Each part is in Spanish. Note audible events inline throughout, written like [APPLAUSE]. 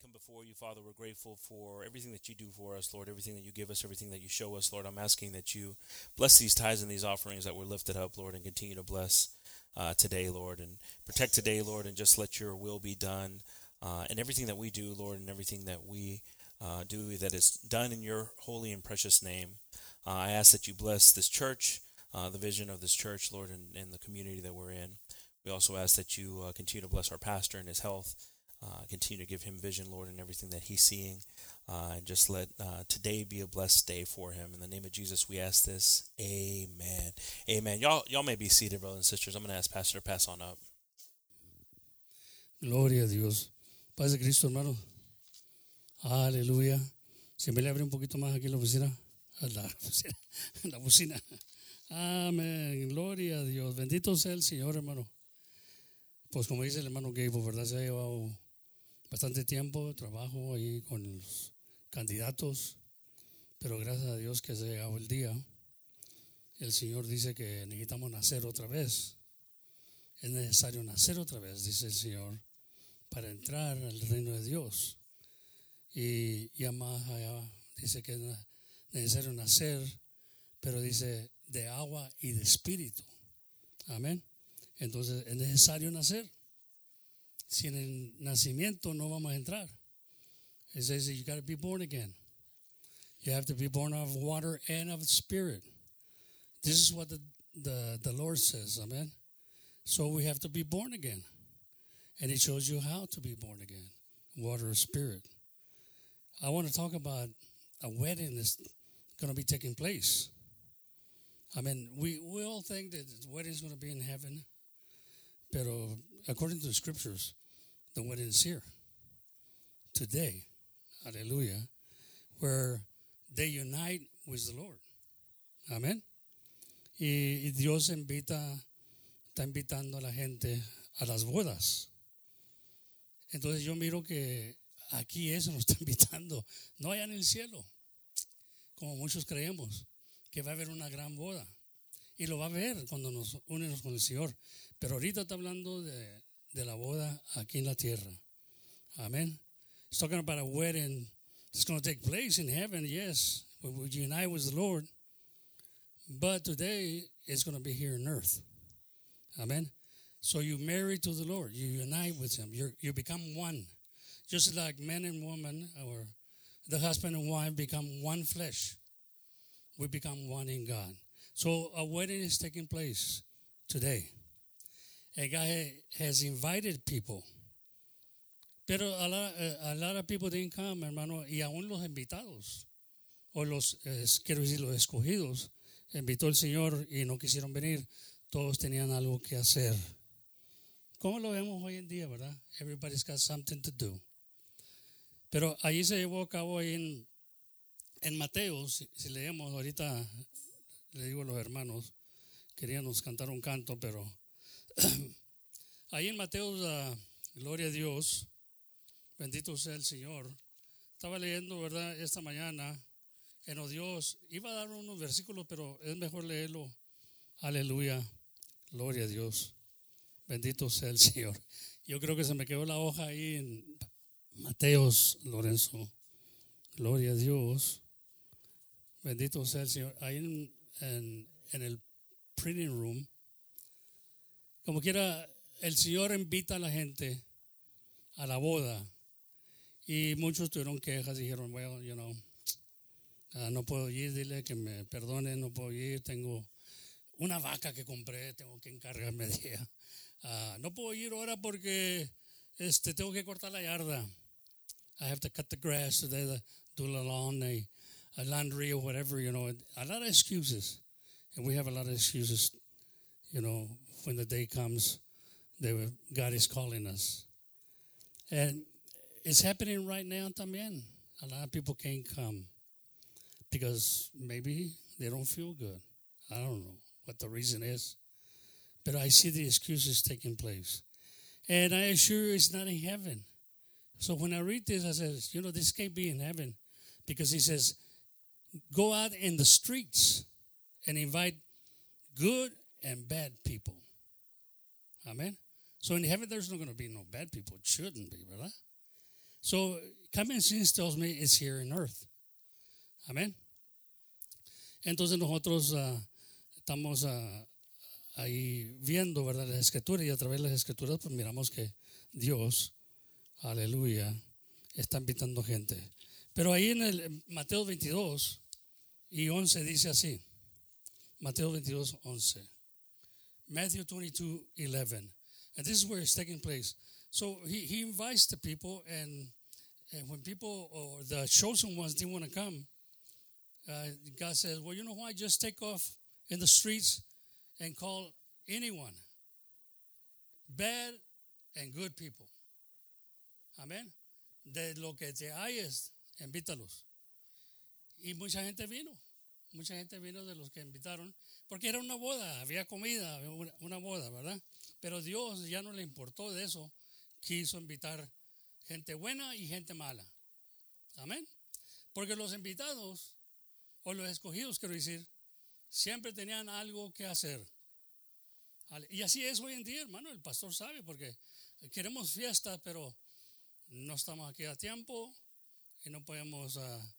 come before you, Father, we're grateful for everything that you do for us, Lord, everything that you give us, everything that you show us, Lord. I'm asking that you bless these tithes and these offerings that were lifted up, Lord, and continue to bless uh, today, Lord, and protect today, Lord, and just let your will be done. Uh, and everything that we do, Lord, and everything that we uh, do that is done in your holy and precious name. Uh, I ask that you bless this church, uh, the vision of this church, Lord, and, and, the community that we're in. We also ask that you uh, continue to bless our pastor and his health. Uh, continue to give him vision, Lord, in everything that he's seeing. Uh, and just let today be a blessed day for him. In the name of Jesus, we ask this. Amen. Amen. Y'all, y'all may be seated, brothers and sisters. I'm going to ask Pastor to pass on up. Gloria a Dios. Paz de Cristo, hermano. Aleluya. Si me le abre un poquito más aquí la oficina. La oficina. [LAUGHS] La bocina. Amén. Gloria a Dios. Bendito sea el Señor, hermano. Pues como dice el hermano Gable, ¿verdad? Se ha llevado bastante tiempo trabajo ahí con los candidatos. Pero gracias a Dios que se ha llegado el día. El Señor dice que necesitamos nacer otra vez. Es necesario nacer otra vez, dice el Señor, para entrar al reino de Dios. Y ya dice que es necesario nacer, pero dice de agua y de espíritu. Amén. Entonces es necesario nacer. Sin el nacimiento no vamos a entrar. It says you got to be born again. You have to be born of water and of spirit. This is what the, the, the Lord says. Amen. So we have to be born again. And it shows you how to be born again water or spirit. I want to talk about a wedding that's going to be taking place. I mean, we, we all think that the wedding is going to be in heaven, but according to the scriptures, the wedding is here today. Hallelujah. Where they unite with the Lord. Amén. Y Dios invita, está invitando a la gente a las bodas. Entonces yo miro que Aquí eso nos está [LAUGHS] invitando. No allá en el cielo, como muchos creemos, que va a haber una gran boda. Y lo va a ver cuando nos unimos con el Señor. Pero ahorita está hablando de, de la boda aquí en la tierra. Amén. It's talking about a wedding that's going to take place in heaven, yes. We will unite with the Lord. But today it's going to be here on earth. Amen. So you marry to the Lord. You unite with Him. you you become one. Just like man and woman, or the husband and wife become one flesh, we become one in God. So a wedding is taking place today. A has invited people. Pero a lot, a lot of people didn't come, hermano, y aún los invitados, o los, eh, quiero decir, los escogidos, invitó el Señor y no quisieron venir. Todos tenían algo que hacer. ¿Cómo lo vemos hoy en día, verdad? Everybody's got something to do. Pero allí se llevó a cabo en, en Mateo, si, leemos ahorita, le digo a los hermanos, queríamos cantar un canto, pero [CLEARS THROAT] ahí en Mateo, gloria a Dios, bendito sea el Señor. Estaba leyendo, ¿verdad? Esta mañana, en Dios, iba a dar unos versículos, pero es mejor leerlo. Aleluya, gloria a Dios. Bendito sea el Señor. Yo creo que se me quedó la hoja ahí en, Mateos Lorenzo. Gloria a Dios. Bendito sea el Señor. Ahí en, en, el printing room, como quiera, el Señor invita a la gente a la boda. Y muchos tuvieron quejas, dijeron, bueno, you know, ah, no puedo ir, dile que me perdone, no puedo ir, tengo una vaca que compré, tengo que encargarme de ella. Ah, no puedo ir ahora porque este, tengo que cortar la yarda. I have to cut the grass, they do the lawn, they, a laundry or whatever, you know. A lot of excuses. And we have a lot of excuses, you know, when the day comes God is calling us. And it's happening right now también. A lot of people can't come because maybe they don't feel good. I don't know what the reason is. But I see the excuses taking place. And I assure you it's not in heaven. So when I read this, I says, you know, this can't be in heaven because he says, go out in the streets and invite good and bad people. Amen. So in heaven, there's not going to be no bad people. It shouldn't be, right? So common sense tells me it's here in earth. Amén. Entonces nosotros ah, estamos ah, ahí viendo, ¿verdad? Las escrituras y a través de las escrituras pues miramos que Dios, aleluya, está invitando gente. Pero ahí en el Mateo 22 y 11 dice así. Mateo 22, 11. Matthew 22, 11. And this is where it's taking place. So he, he invites the people, and, and when people or the chosen ones didn't want to come, uh, God says, Well, you know why? Just take off in the streets and call anyone, bad and good people. Amén. De lo que te hayas, invítalos. Y mucha gente vino. Mucha gente vino de los que invitaron, porque era una boda, había comida, una, boda, ¿verdad? Pero Dios ya no le importó de eso, quiso invitar gente buena y gente mala. Amén. Porque los invitados, o los escogidos, quiero decir, siempre tenían algo que hacer. Y así es hoy en día, hermano, el pastor sabe, porque queremos fiesta, pero no estamos aquí a tiempo y no podemos uh,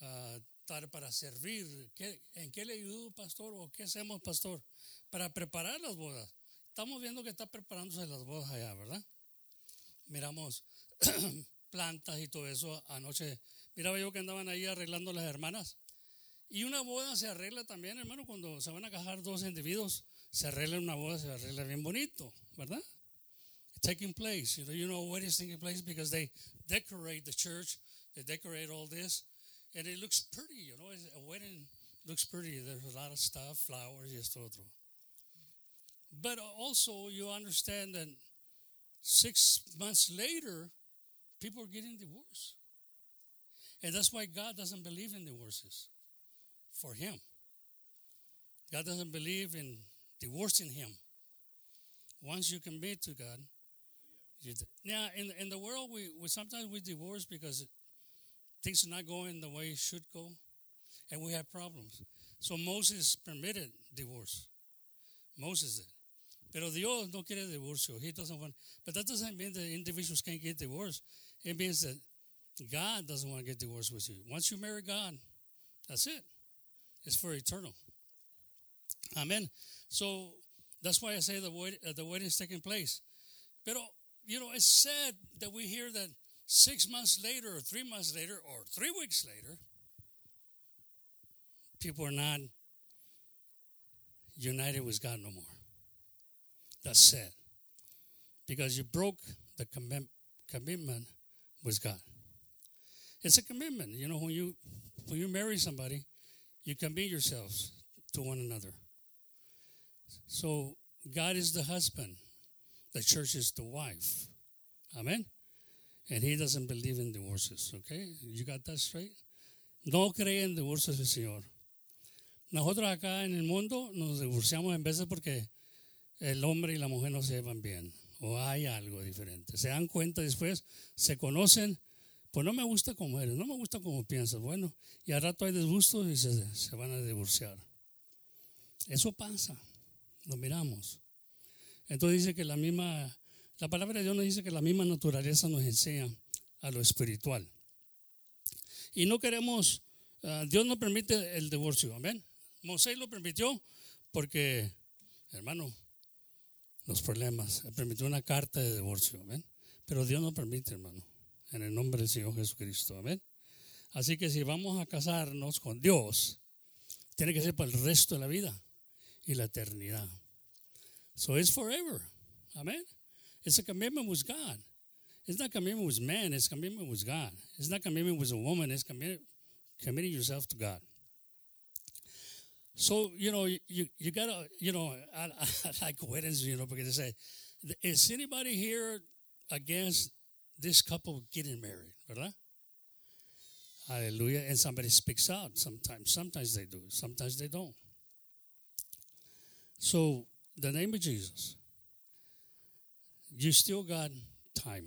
uh, estar para servir. ¿Qué, ¿En qué le ayudó, pastor? ¿O qué hacemos, pastor? Para preparar las bodas. Estamos viendo que está preparándose las bodas allá, ¿verdad? Miramos [CLEARS THROAT] plantas y todo eso. Anoche miraba yo que andaban ahí arreglando las hermanas. Y una boda se arregla también, hermano, cuando se van a casar dos individuos, se arregla una boda, se arregla bien bonito, ¿verdad? Taking place, you know, you know what is taking place because they decorate the church, they decorate all this, and it looks pretty, you know, a wedding looks pretty. There's a lot of stuff, flowers, y esto otro. But also, you understand that six months later, people are getting divorced. And that's why God doesn't believe in divorces for him. God doesn't believe in divorcing him. Once you commit to God, now in in the world we, we sometimes we divorce because things are not going the way it should go, and we have problems. So Moses permitted divorce. Moses did. Pero Dios no quiere divorcio. He doesn't want. But that doesn't mean that individuals can't get divorced. It means that God doesn't want to get divorced with you. Once you marry God, that's it. It's for eternal. Amen. So that's why I say the wedding, the taking place. Pero you know, it's sad that we hear that six months later, or three months later, or three weeks later, people are not united with God no more. That's sad. Because you broke the commitment with God. It's a commitment. You know, when you when you marry somebody, you commit yourselves to one another. So God is the husband, the church is the wife. Amen. And he doesn't believe in divorces, okay? You got that straight? No cree en divorcios el Señor. Nosotros acá en el mundo nos divorciamos en veces porque el hombre y la mujer no se llevan bien o hay algo diferente. Se dan cuenta después, se conocen, pues no me gusta como eres, no me gusta como piensas. Bueno, y al rato hay disgustos y se, se van a divorciar. Eso pasa, lo miramos. Entonces dice que la misma la palabra de Dios nos dice que la misma naturaleza nos enseña a lo espiritual. Y no queremos, uh, Dios no permite el divorcio, amén. Moisés lo permitió porque, hermano, los problemas, permitió una carta de divorcio, amén. Pero Dios no permite, hermano, en el nombre del Señor Jesucristo, amén. Así que si vamos a casarnos con Dios, tiene que ser para el resto de la vida y la eternidad. So it's forever, amén. It's a commitment with God. It's not commitment with man, it's commitment with God. It's not commitment with a woman, it's commit, committing yourself to God. So, you know, you, you gotta, you know, I, [LAUGHS] I like weddings, you know, because they say, is anybody here against this couple getting married? ¿Verdad? Hallelujah. And somebody speaks out sometimes. Sometimes they do, sometimes they don't. So, the name of Jesus you still got time.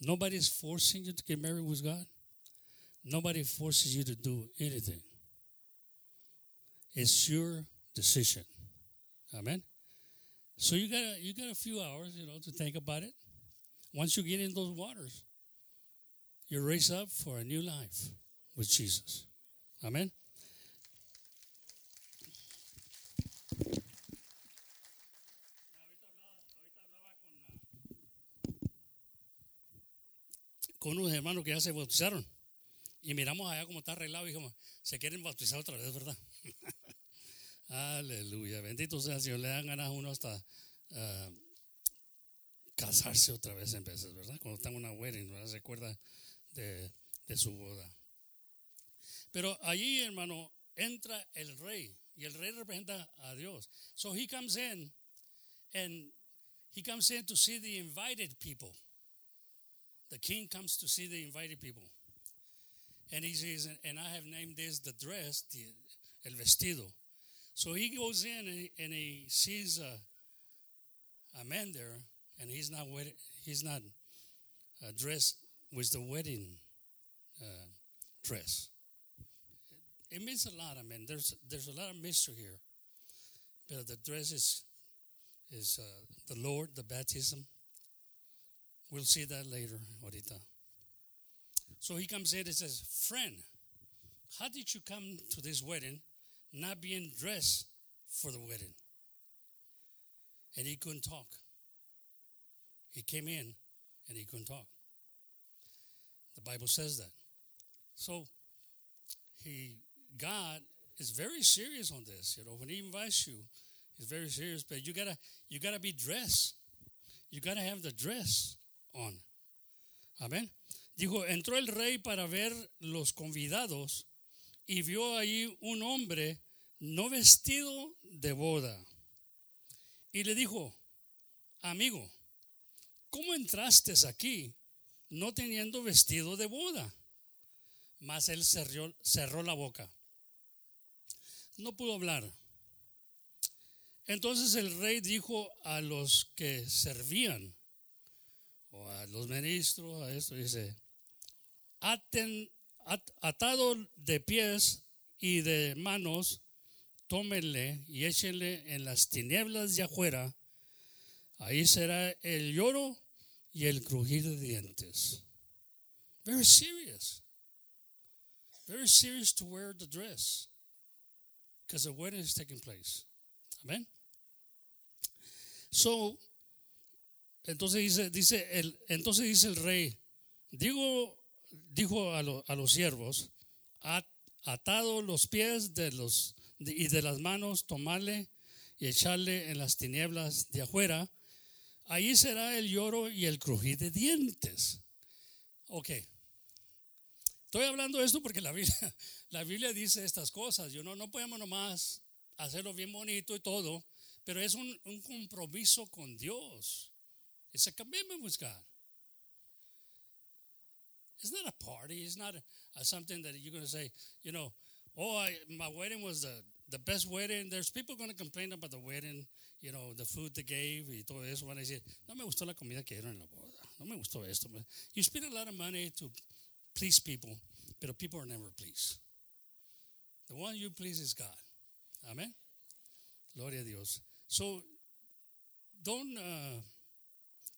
Nobody's forcing you to get married with God. Nobody forces you to do anything. It's your decision. Amen. So you got a, you got a few hours, you know, to think about it. once you get in those waters, you're raised up for a new life with Jesus. Amen. Con unos hermanos que ya se bautizaron y miramos allá como está arreglado y dijimos, se quieren bautizar otra vez, ¿verdad? [LAUGHS] Aleluya, bendito sea Señor. Le dan ganas a uno hasta uh, casarse otra vez en veces, ¿verdad? Cuando está en una wedding, ¿verdad? Se de, de su boda. Pero allí, hermano, entra el rey y el rey representa a Dios. So he comes in and he comes in to see the invited people. The king comes to see the invited people. And he says, and I have named this the dress, the, el vestido. So he goes in and he, and he sees a, a, man there, and he's not wed- he's not uh, dressed with the wedding uh, dress. It means a lot. I mean, there's there's a lot of mystery here. But the dress is is uh, the Lord, the baptism. We'll see that later, ahorita. So he comes in and says, Friend, how did you come to this wedding not being dressed for the wedding? And he couldn't talk. He came in and he couldn't talk. The Bible says that. So he God is very serious on this. You know, when he invites you, he's very serious, but you gotta you gotta be dressed. You gotta have the dress Amén. Dijo, entró el rey para ver los convidados y vio allí un hombre no vestido de boda. Y le dijo, amigo, ¿cómo entraste aquí no teniendo vestido de boda? Mas él cerró la boca. No pudo hablar. Entonces el rey dijo a los que servían, o a los ministros, a esto, dice, Aten, at, atado de pies y de manos, tómenle y échenle en las tinieblas de afuera, ahí será el lloro y el crujir de dientes. Very serious. Very serious to wear the dress. Because the wedding is taking place. Amen. So, entonces dice, dice el, entonces dice el rey, digo, dijo a, lo, a los siervos, at, atado los pies de los de, y de las manos, tomarle y echarle en las tinieblas de afuera, ahí será el lloro y el crujir de dientes. Ok. Estoy hablando de esto porque la Biblia, [LAUGHS] la Biblia dice estas cosas. Yo no, no podemos nomás hacerlo bien bonito y todo, pero es un, un compromiso con Dios. It's a commitment with God. It's not a party. It's not a, a something that you're going to say, you know, oh, I, my wedding was the, the best wedding. There's people going to complain about the wedding, you know, the food they gave y todo eso. Van a decir, no me gustó la comida que dieron en la boda. No me gustó esto. You spend a lot of money to please people, but people are never pleased. The one you please is God. Amen. Gloria a Dios. So don't uh,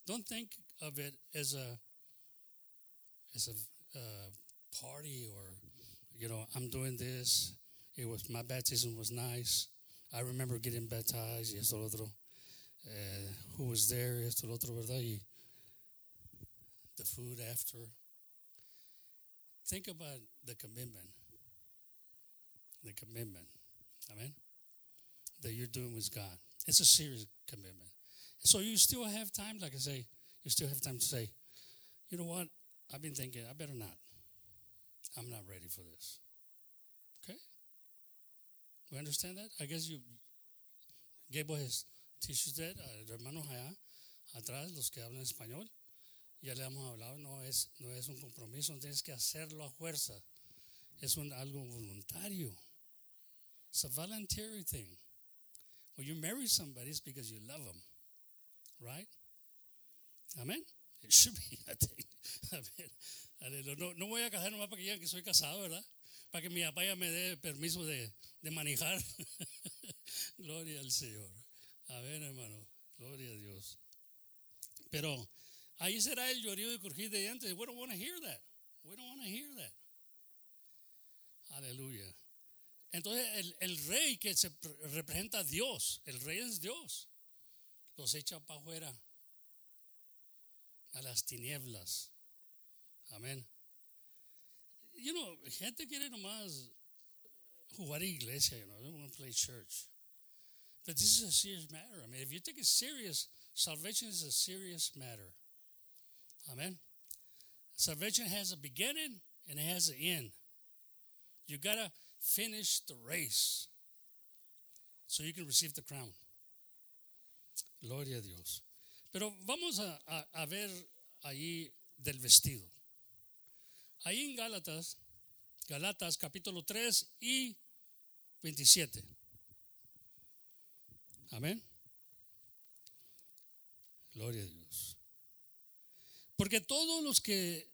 don't think of it as a as a uh, party or you know I'm doing this. It was my baptism was nice. I remember getting baptized. Y esto otro. Uh, who was there? Esto lo otro, verdad? Y the food after. Think about the commitment. The commitment. Amen. That you're doing with God. It's a serious commitment. So you still have time, like I say, you still have time to say, you know what? I've been thinking, I better not. I'm not ready for this. Okay? We understand that? I guess you, Gable has teaches that, uh, hermanos allá, atrás, los que hablan español, ya le hemos hablado, no es, no es un compromiso, no tienes que hacerlo a fuerza. Es un, algo voluntario. It's a voluntary thing. When you marry somebody, it's because you love them, right? Amen. It should be, [LAUGHS] I think. Amen. No, no voy a casar nomás para que digan que soy casado, ¿verdad? Para que mi papá ya me dé permiso de, de manejar. [LAUGHS] Gloria al Señor. A ver, hermano. Gloria a Dios. Pero ahí será el llorío y crujir de dientes. We don't want to hear that. We don't want to hear that. Aleluya. Entonces el, el rey que se pre- representa a Dios, el rey es Dios, los echa para afuera a las tinieblas. Amén. You know, gente quiere nomás jugar iglesia, you know, they want to play church. But this is a serious matter. I mean, if you take it serious, salvation is a serious matter. Amen. Salvation has a beginning and it has an end. You gotta finish the race so you can receive the crown. Gloria a Dios. Pero vamos a, a- ver ahí del vestido. Ahí en Gálatas, Gálatas capítulo 3 y 27. Amén. Gloria a Dios. Porque todos los que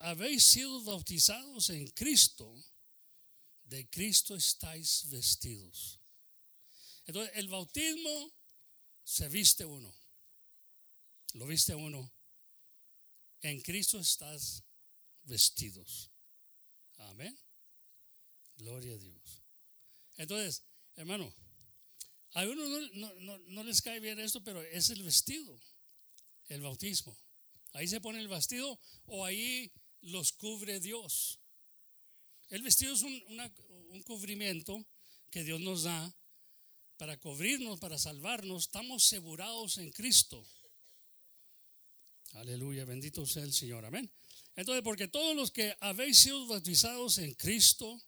habéis sido bautizados en Cristo, de Cristo estáis vestidos. Entonces, el bautismo se viste uno. Lo viste uno. En Cristo estás vestidos. Amén. Gloria a Dios. Entonces, hermano, a uno no, les cae bien esto, pero es el vestido, el bautismo. Ahí se pone el vestido o ahí los cubre Dios. El vestido es un cubrimiento que Dios nos da para cubrirnos, para salvarnos. Estamos asegurados en Cristo. Aleluya, bendito sea el Señor. Amén. Entonces, porque todos los que habéis sido bautizados en Cristo,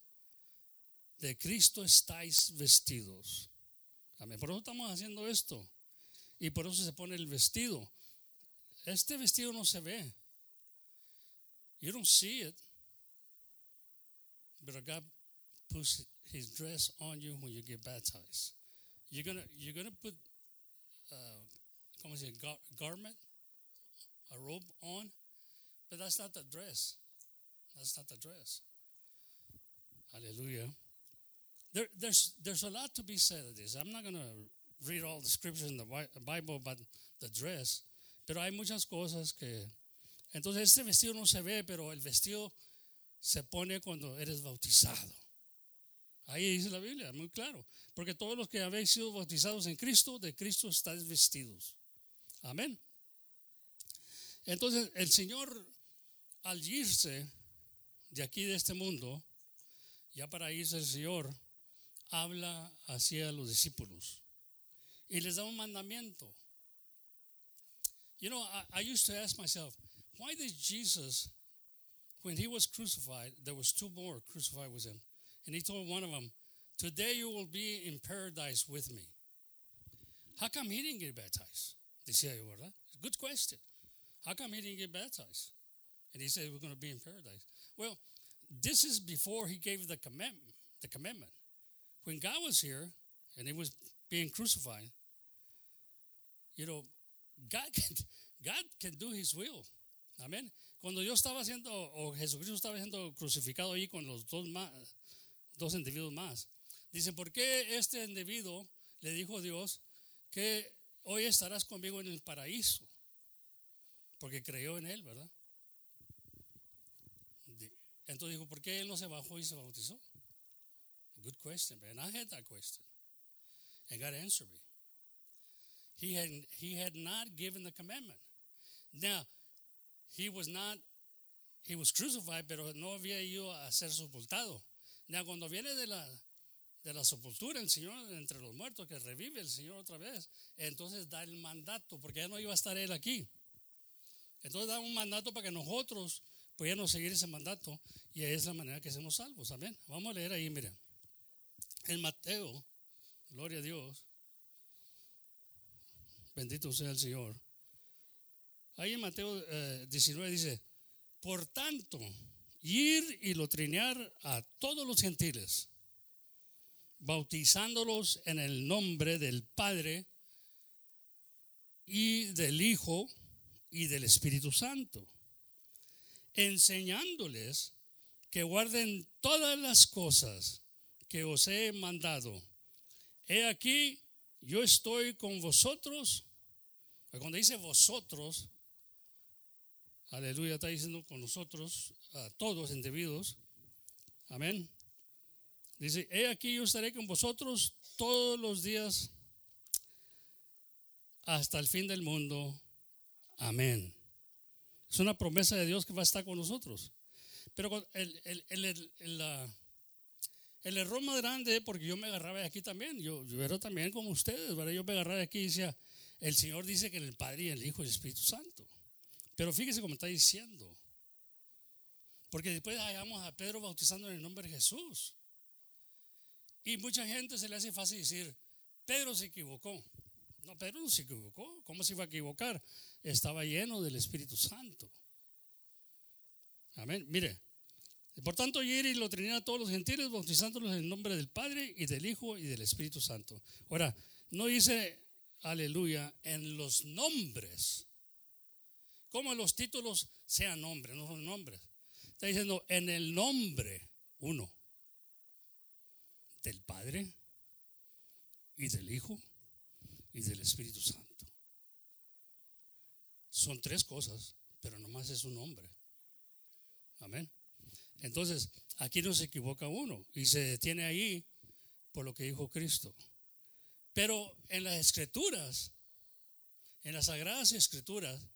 de Cristo estáis vestidos. Amén. Por eso estamos haciendo esto. Y por eso se pone el vestido. Este vestido no se ve. You don't see it. But God puts his dress on you when you get baptized. You're gonna you're gonna put uh, ¿cómo se? Gar- garment, a robe on, but that's not the dress. That's not the dress. Hallelujah. There, there's there's a lot to be said of this. I'm not gonna read all the scriptures in the Bible about the dress, pero hay muchas cosas que entonces este vestido no se ve, pero el vestido se pone cuando eres bautizado. Ahí dice la Biblia, muy claro. Porque todos los que habéis sido bautizados en Cristo, de Cristo estáis vestidos. Amén. Entonces, el Señor, al irse de aquí, de este mundo, ya para irse el Señor, habla hacia los discípulos y les da un mandamiento. You know, I, I used to ask myself, why did Jesus, when he was crucified, there was two more crucified with him, and he told one of them, "Today you will be in paradise with me." How come he didn't get baptized? Decía yo. Good question. How come he didn't get baptized? And he said we're going to be in paradise. Well, this is before he gave the commandment. The commandment. When God was here and he was being crucified, you know, God [LAUGHS] can, God can do his will. Amén. Cuando yo estaba siendo, o Jesucristo estaba siendo crucificado ahí con los dos, dos individuos más, dice, ¿por qué este individuo le dijo Dios que hoy estarás conmigo en el paraíso? Porque creyó en él, ¿verdad? Entonces dijo, ¿por qué él no se bajó y se bautizó? Good question, man. I had that question. And God answered me. He had, he had not given the commandment. Now, he was not, he was crucified, pero no había ido a ser sepultado. Now, cuando viene de la, de la sepultura el Señor entre los muertos, que revive el Señor otra vez, entonces da el mandato, porque ya no iba a estar él aquí. Entonces da un mandato para que nosotros pudiéramos seguir ese mandato y es la manera que somos salvos. Amén. Vamos a leer ahí, mira. En Mateo, gloria a Dios, bendito sea el Señor. Ahí en Mateo eh, 19 dice, por tanto, ir y lotrinear a todos los gentiles, bautizándolos en el nombre del Padre y del Hijo y del Espíritu Santo, enseñándoles que guarden todas las cosas que os he mandado. He aquí, yo estoy con vosotros. Cuando dice vosotros, aleluya, está diciendo con nosotros, a todos individuos, amén. Dice, he aquí yo estaré con vosotros todos los días hasta el fin del mundo. Amén. Es una promesa de Dios que va a estar con nosotros. Pero el, el, el, el, error más grande, porque yo me agarraba de aquí también, yo, yo era también como ustedes, ¿verdad? yo me agarraba de aquí y decía, el Señor dice que el Padre y el Hijo y el Espíritu Santo. Pero fíjese cómo está diciendo. Porque después hallamos a Pedro bautizando en el nombre de Jesús. Y mucha gente se le hace fácil decir, Pedro se equivocó. No, Pedro no se equivocó. ¿Cómo se iba a equivocar? Estaba lleno del Espíritu Santo. Amén. Mire, por tanto, ayer y lo a todos los gentiles, bautizándolos en el nombre del Padre y del Hijo y del Espíritu Santo. Ahora, no dice aleluya en los nombres. Como los títulos sean nombres, no son nombres. Está diciendo en el nombre, uno, del Padre y del Hijo y del Espíritu Santo. Son tres cosas, pero nomás es un nombre. Amén. Entonces, aquí no se equivoca uno y se detiene ahí por lo que dijo Cristo. Pero en las escrituras, en las sagradas escrituras,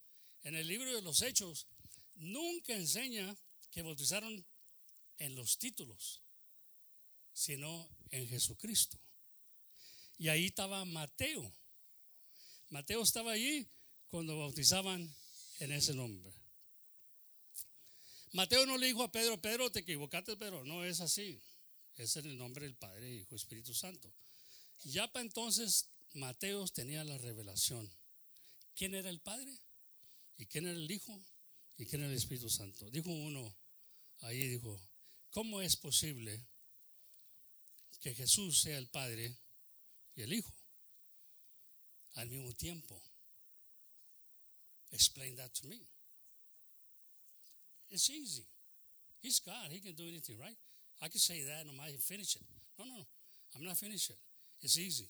en el libro de los hechos, nunca enseña que bautizaron en los títulos, sino en Jesucristo. Y ahí estaba Mateo. Mateo estaba allí cuando bautizaban en ese nombre. Mateo no le dijo a Pedro, Pedro, te equivocaste, pero no es así. Es en el nombre del Padre, Hijo, Espíritu Santo. Ya para entonces Mateo tenía la revelación. ¿Quién era el Padre? ¿Y quién era el Hijo? ¿Y quién era el Espíritu Santo? Dijo uno, ahí dijo, ¿cómo es posible que Jesús sea el Padre y el Hijo? al mismo tiempo. Explain that to me. It's easy. He's God. He can do anything, right? I can say that and I might finish it. No, no, no. I'm not finished yet. It's easy.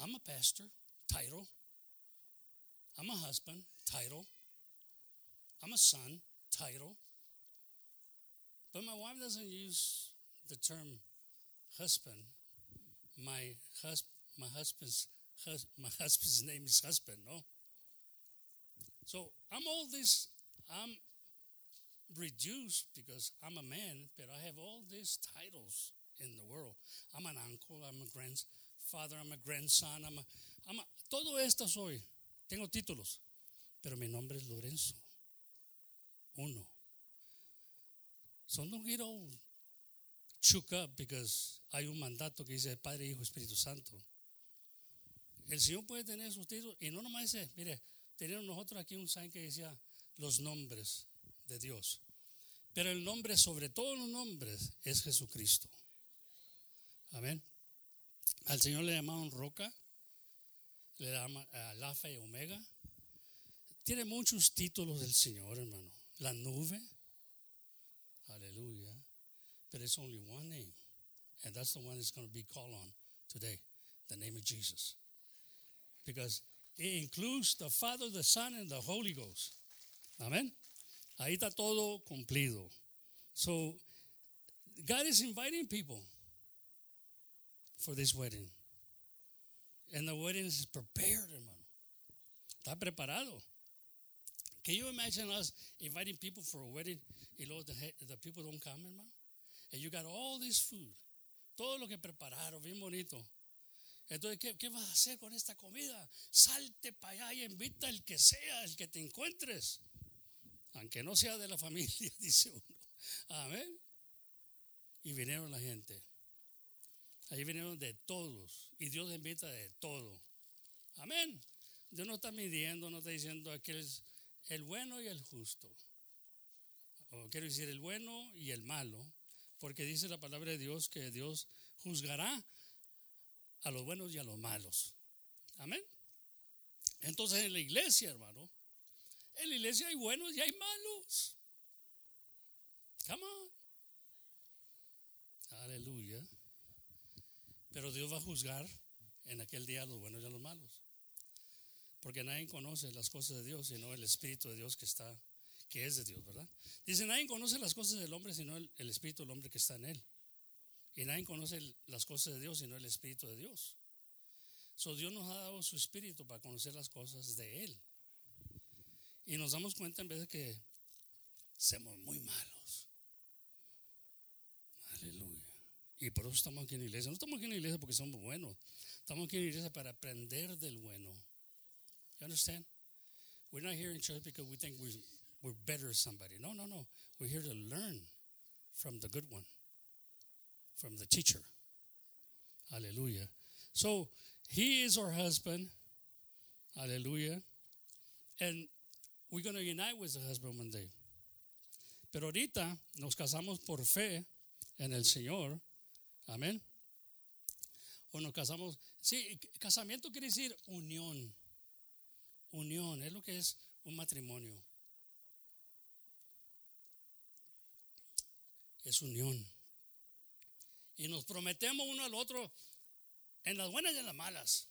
I'm a pastor, title. I'm a husband, title. I'm a son, title. But my wife doesn't use the term husband. My husband my husband's hus- my [LAUGHS] husband's name is husband, no? So I'm all this, I'm reduced because I'm a man, but I have all these titles in the world. I'm an uncle, I'm a grandfather, I'm a grandson, I'm a, I'm a todo esto soy. Tengo títulos, pero mi nombre es Lorenzo. Uno. So don't get all shook up because hay un mandato que dice Padre, Hijo, Espíritu Santo. El Señor puede tener sus títulos y no nomás dice, mire, tenemos nosotros aquí un sign que decía los nombres de Dios. Pero el nombre sobre todos los nombres es Jesucristo. Amén. Al Señor le llamaban roca, le llaman alfa y omega. Tiene muchos títulos del Señor, hermano. La nube, aleluya. But it's only one name. And that's the one that's going to be called on today, the name of Jesus because it includes the Father, the Son, and the Holy Ghost. Amen. Ahí está todo cumplido. So, God is inviting people for this wedding. And the wedding is prepared, hermano. Está preparado. Can you imagine us inviting people for a wedding y luego the, the people don't come, hermano? And you got all this food. Todo lo que prepararon, bien bonito. Entonces, ¿qué, ¿qué, vas a hacer con esta comida? Salte para allá y invita al que sea, el que te encuentres. Aunque no sea de la familia, [LAUGHS] dice uno. Amén. Y vinieron la gente. Ahí vinieron de todos. Y Dios invita de todo. Amén. Dios no está midiendo, no está diciendo aquel el bueno y el justo. O quiero decir el bueno y el malo. Porque dice la palabra de Dios que Dios juzgará a los buenos y a los malos. Amén. Entonces en la iglesia, hermano, en la iglesia hay buenos y hay malos. Come on. Aleluya. Pero Dios va a juzgar en aquel día a los buenos y a los malos. Porque nadie conoce las cosas de Dios sino el Espíritu de Dios que está, que es de Dios, ¿verdad? Dice, nadie conoce las cosas del hombre sino el, el Espíritu del hombre que está en él. Y nadie conoce las cosas de Dios sino el Espíritu de Dios. So Dios nos ha dado su Espíritu para conocer las cosas de Él. Y nos damos cuenta en de que somos muy malos. Aleluya. Y por eso estamos aquí en la iglesia. No estamos aquí en la iglesia porque somos buenos. Estamos aquí en la iglesia para aprender del bueno. You understand? We're not here in church because we think we're, we're better than somebody. No, no, no. We're here to learn from the good one, from the teacher. Hallelujah. So he is our husband. Hallelujah. And we're going to unite with the husband one day. Pero ahorita nos casamos por fe en el Señor. Amén. O nos casamos. Sí, casamiento quiere decir unión. Unión es lo que es un matrimonio. Es unión. Y nos prometemos uno al otro en las buenas y en las malas.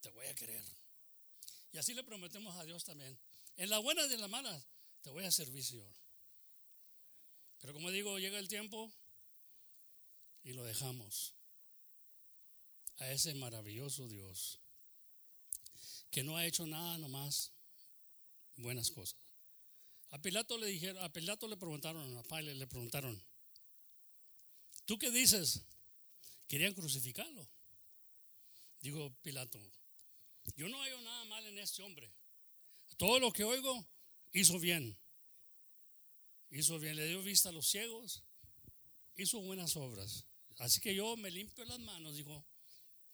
Te voy a querer. Y así le prometemos a Dios también. En las buenas y en las malas te voy a servir, Señor. Pero como digo, llega el tiempo y lo dejamos a ese maravilloso Dios que no ha hecho nada nomás buenas cosas. A Pilato le dijeron, a Pilato le preguntaron, a Pilate le preguntaron, ¿tú qué dices? Querían crucificarlo. Digo Pilato, yo no hallo nada mal en este hombre. Todo lo que oigo hizo bien. Hizo bien, le dio vista a los ciegos, hizo buenas obras. Así que yo me limpio las manos, dijo,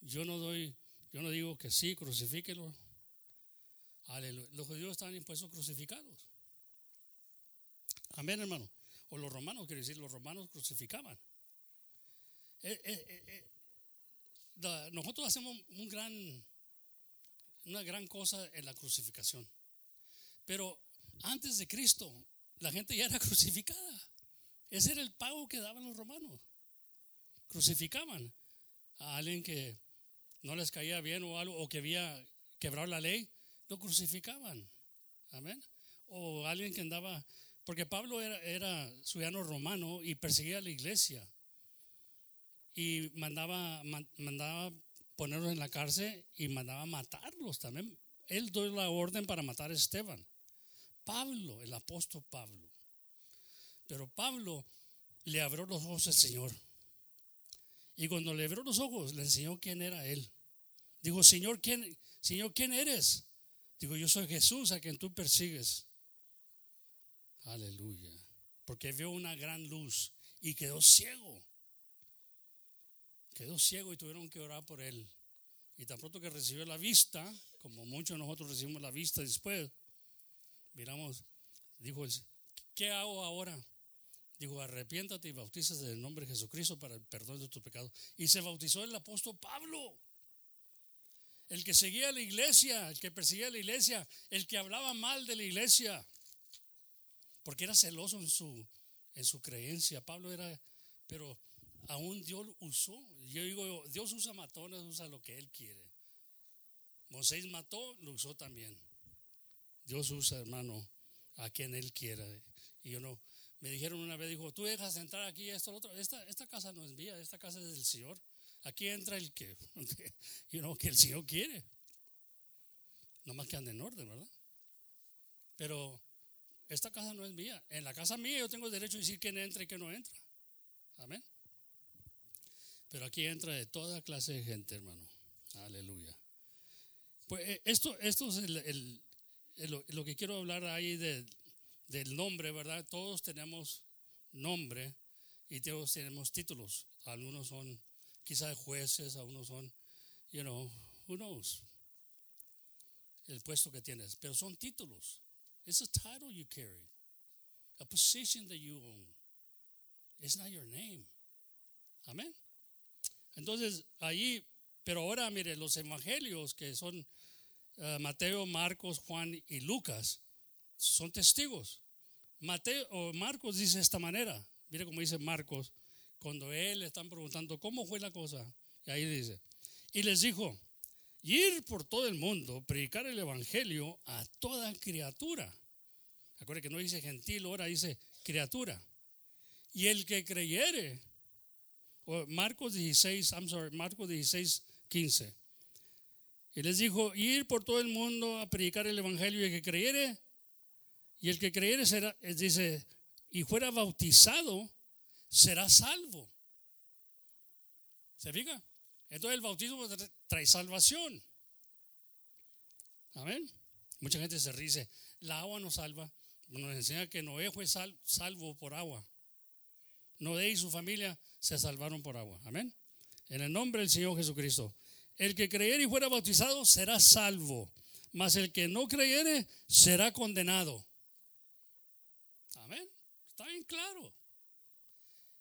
yo no doy, yo no digo que sí, crucifíquelo. Los judíos estaban impuestos a crucificarlos. Amén, hermano. O los romanos, quiere decir, los romanos crucificaban. Eh, eh, eh, nosotros hacemos un gran, una gran cosa en la crucificación. Pero antes de Cristo, la gente ya era [LAUGHS] crucificada. Ese era el pago que daban los romanos. Crucificaban a alguien que no les caía bien o algo, o que había quebrado la ley, lo crucificaban. Amén. O alguien que andaba, porque Pablo era, era ciudadano romano y perseguía a la iglesia. Y mandaba, man- mandaba ponerlos en la cárcel y mandaba matarlos también. Él dio la orden para matar a Esteban. Pablo, el apóstol Pablo. Pero Pablo le abrió los ojos al Señor. Y cuando le abrió los ojos, le enseñó quién era él. Digo, Señor, ¿quién, Señor, ¿quién eres? Digo, yo soy Jesús a quien tú persigues. Aleluya. Porque vio una gran luz y quedó ciego. Quedó ciego y tuvieron que orar por él. Y tan pronto que recibió la vista, como muchos de nosotros recibimos la vista después, miramos, dijo, ¿qué hago ahora? Dijo, arrepiéntate y bautízate en el nombre de Jesucristo para el perdón de tus pecados. Y se bautizó el apóstol Pablo. El que seguía la iglesia, el que perseguía la iglesia, el que hablaba mal de la iglesia. Porque era celoso en su, en su creencia. Pablo era, pero aún Dios usó. Yo digo, Dios usa matones, usa lo que Él quiere. Moisés mató, lo usó también. Dios usa, hermano, a quien Él quiera. Y yo no, me dijeron una vez, dijo, tú dejas entrar aquí esto, lo otro. Esta, esta casa no es mía, esta casa es del Señor. Aquí entra el que, [LAUGHS] you know, que el Señor quiere. No más que ande en orden, ¿verdad? Pero esta casa no es mía. En la casa mía yo tengo derecho a decir quién entra y quién no entra. Amén. Pero aquí entra de toda clase de gente, hermano. Aleluya. Pues eh, esto, esto es el- el- el- lo que quiero hablar ahí de- del nombre, ¿verdad? Todos tenemos nombre y todos tenemos títulos. Algunos son quizás jueces, algunos son, you know, who knows, el puesto que tienes. Pero son títulos. It's a title you carry, a position that you own. It's not your name. Amén. Entonces, ahí, pero ahora mire, los evangelios que son eh, Mateo, Marcos, Juan y Lucas son testigos. Mateo o Marcos dice de esta manera. Mire cómo dice Marcos cuando él le están preguntando cómo fue la cosa. Y ahí dice, y les dijo, ir por todo el mundo, predicar el evangelio a toda criatura. Acuérdense que no dice gentil, ahora dice criatura. Y el que creyere, Marcos 16, I'm sorry, Marcos 16, 15. Y les dijo, ir por todo el mundo a predicar el evangelio y el que creyere, y el que creyere será, dice, y fuera bautizado, será salvo. ¿Se fija? Entonces el bautismo trae salvación. Amén. Mucha gente se ríe, la agua no salva. Nos enseña que Noé fue salvo por agua. Noé y su familia se salvaron por agua. Amén. En el nombre del Señor Jesucristo. El que creyere y fuera bautizado será salvo, mas el que no creyere será condenado. Amén. Está bien claro.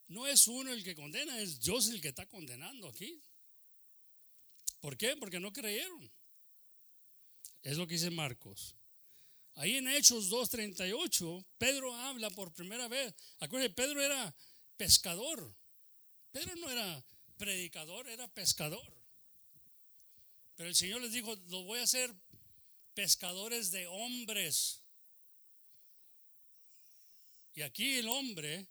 No es uno el que condena, es Dios el que está condenando aquí. ¿Por qué? Porque no creyeron. Es lo que dice Marcos. Ahí en Hechos 2.38, Pedro habla por primera vez. Acuérdense, Pedro era pescador. Pedro no era predicador, era pescador. Pero el Señor les dijo, lo voy a hacer pescadores de hombres. Y aquí el hombre,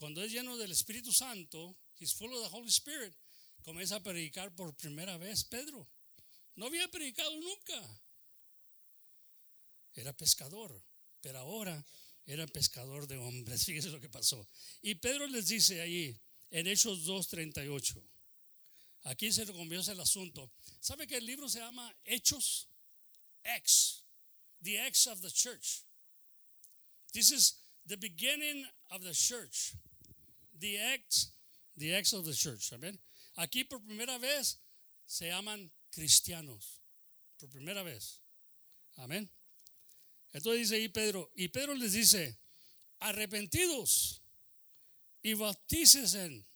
cuando es lleno del Espíritu Santo, he's full of the Holy Spirit, comienza a predicar por primera vez Pedro. No había predicado nunca. Era pescador, pero ahora era pescador de hombres. [LAUGHS] Fíjese lo que pasó. Y Pedro les dice ahí, en Hechos 2.38, aquí se comienza el asunto. ¿Sabe que el libro se llama Hechos? X, the X of the church. This is the beginning of the church. The X, the X of the church. Amén. Aquí por primera vez se llaman cristianos. Por primera vez. Amén. Entonces dice ahí Pedro, y Pedro les dice, arrepentidos y bautícesen.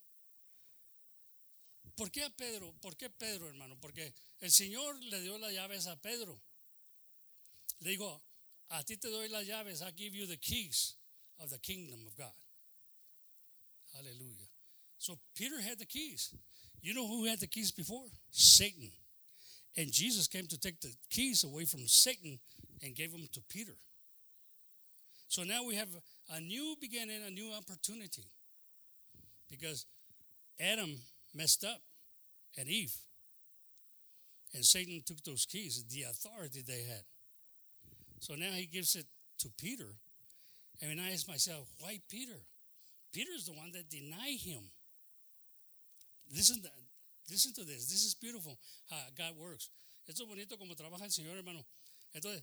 ¿Por qué a Pedro? ¿Por qué Pedro, hermano? Porque el Señor le dio las llaves a Pedro. Le dijo, a ti te doy las llaves, I give you the keys of the kingdom of God. Hallelujah. So Peter had the keys. You know who had the keys before? Satan. And Jesus came to take the keys away from Satan and gave them to Peter. So now we have a new beginning, a new opportunity. Because Adam messed up and Eve. And Satan took those keys, the authority they had. So now he gives it to Peter. And I ask myself, why Peter? Peter's the one that denied him. Listen to, listen to this. This is beautiful how God works. Esto es bonito como trabaja el Señor, hermano. Entonces,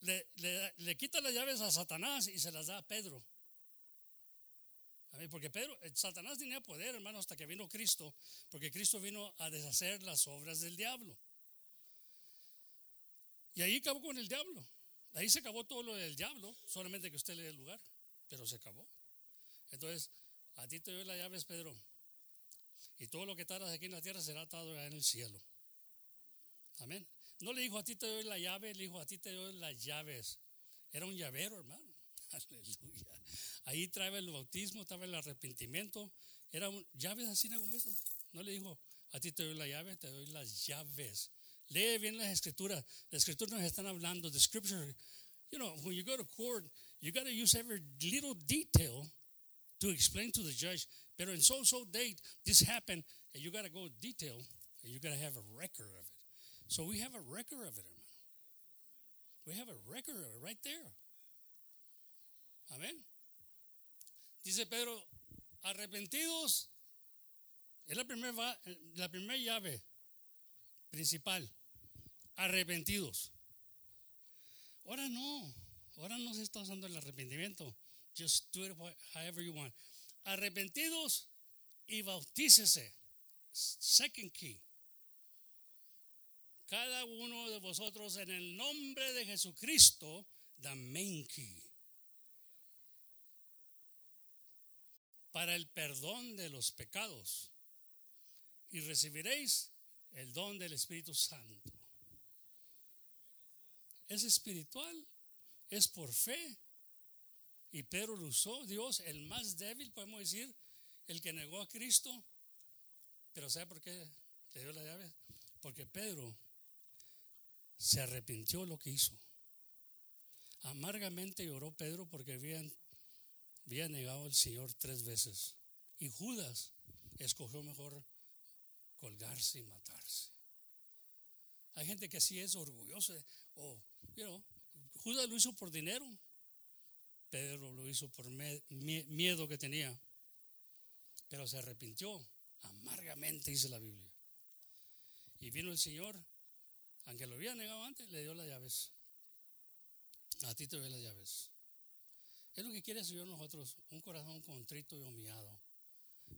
le, le, le quita las llaves a Satanás y se las da a Pedro. Porque Pedro, eh, Satanás tenía poder, hermano, hasta que vino Cristo, porque Cristo vino a deshacer las obras del diablo. Y ahí acabó con el diablo. Ahí se acabó todo lo del diablo, solamente que usted le dé el lugar, pero se acabó. Entonces, a ti te doy las llaves, Pedro. Y todo lo que tardas aquí en la tierra será atado en el cielo. Amén. No le dijo a ti te doy la llave, le dijo a ti te doy las llaves. Era un llavero, hermano. [LAUGHS] Aleluya. Ahí trae el bautismo, trae el arrepentimiento. Eran llaves así como esas. No le dijo a ti te doy la llave, te doy las llaves. Lee bien las escrituras. Las escrituras nos están hablando. The scripture, you know, when you go to court, you got to use every little detail to explain to the judge. Pero in so so date, this happened, and you got to go detail, and you got to have a record of it. So we have a record of it, hermano. We have a record of it right there. Amén. Dice Pedro, arrepentidos. Es la primera, la primera llave principal. Arrepentidos. Ahora no. Ahora no se está usando el arrepentimiento. Just do it however you want. Arrepentidos y bautícese. Second key cada uno de vosotros en el nombre de Jesucristo, the main key. Para el perdón de los pecados. Y recibiréis el don del Espíritu Santo. Es espiritual, es por fe. Y Pedro lo usó, Dios, el más débil, podemos decir, el que negó a Cristo. Pero ¿sabe por qué le dio la llave? Porque Pedro se arrepintió lo que hizo. Amargamente lloró Pedro porque había negado al Señor tres veces. Y Judas escogió mejor colgarse y matarse. Hay gente que así es orgullosa. O, you Judas lo hizo por dinero. Lo hizo por miedo que tenía. Pero se arrepintió amargamente, dice la Biblia. Y vino el Señor, aunque lo había negado antes, le dio las llaves. A ti te doy las llaves. Es lo que quiere el Señor nosotros, un corazón contrito y humillado.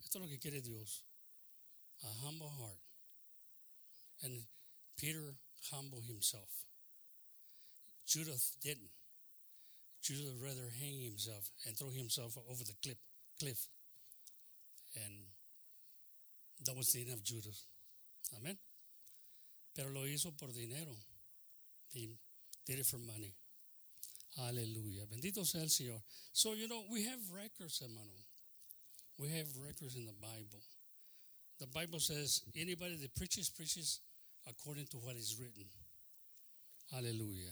Esto es lo que quiere Dios. A humble heart. And Peter humbled himself. Judith didn't. Judith rather hang himself and throw himself over the cliff. cliff. And that was the end of Judith. Amen. Pero lo hizo por dinero. He did it for money. Aleluya. Bendito sea el Señor. So, you know, we have records, hermano. We have records in the Bible. The Bible says anybody that preaches, preaches according to what is written. Aleluya.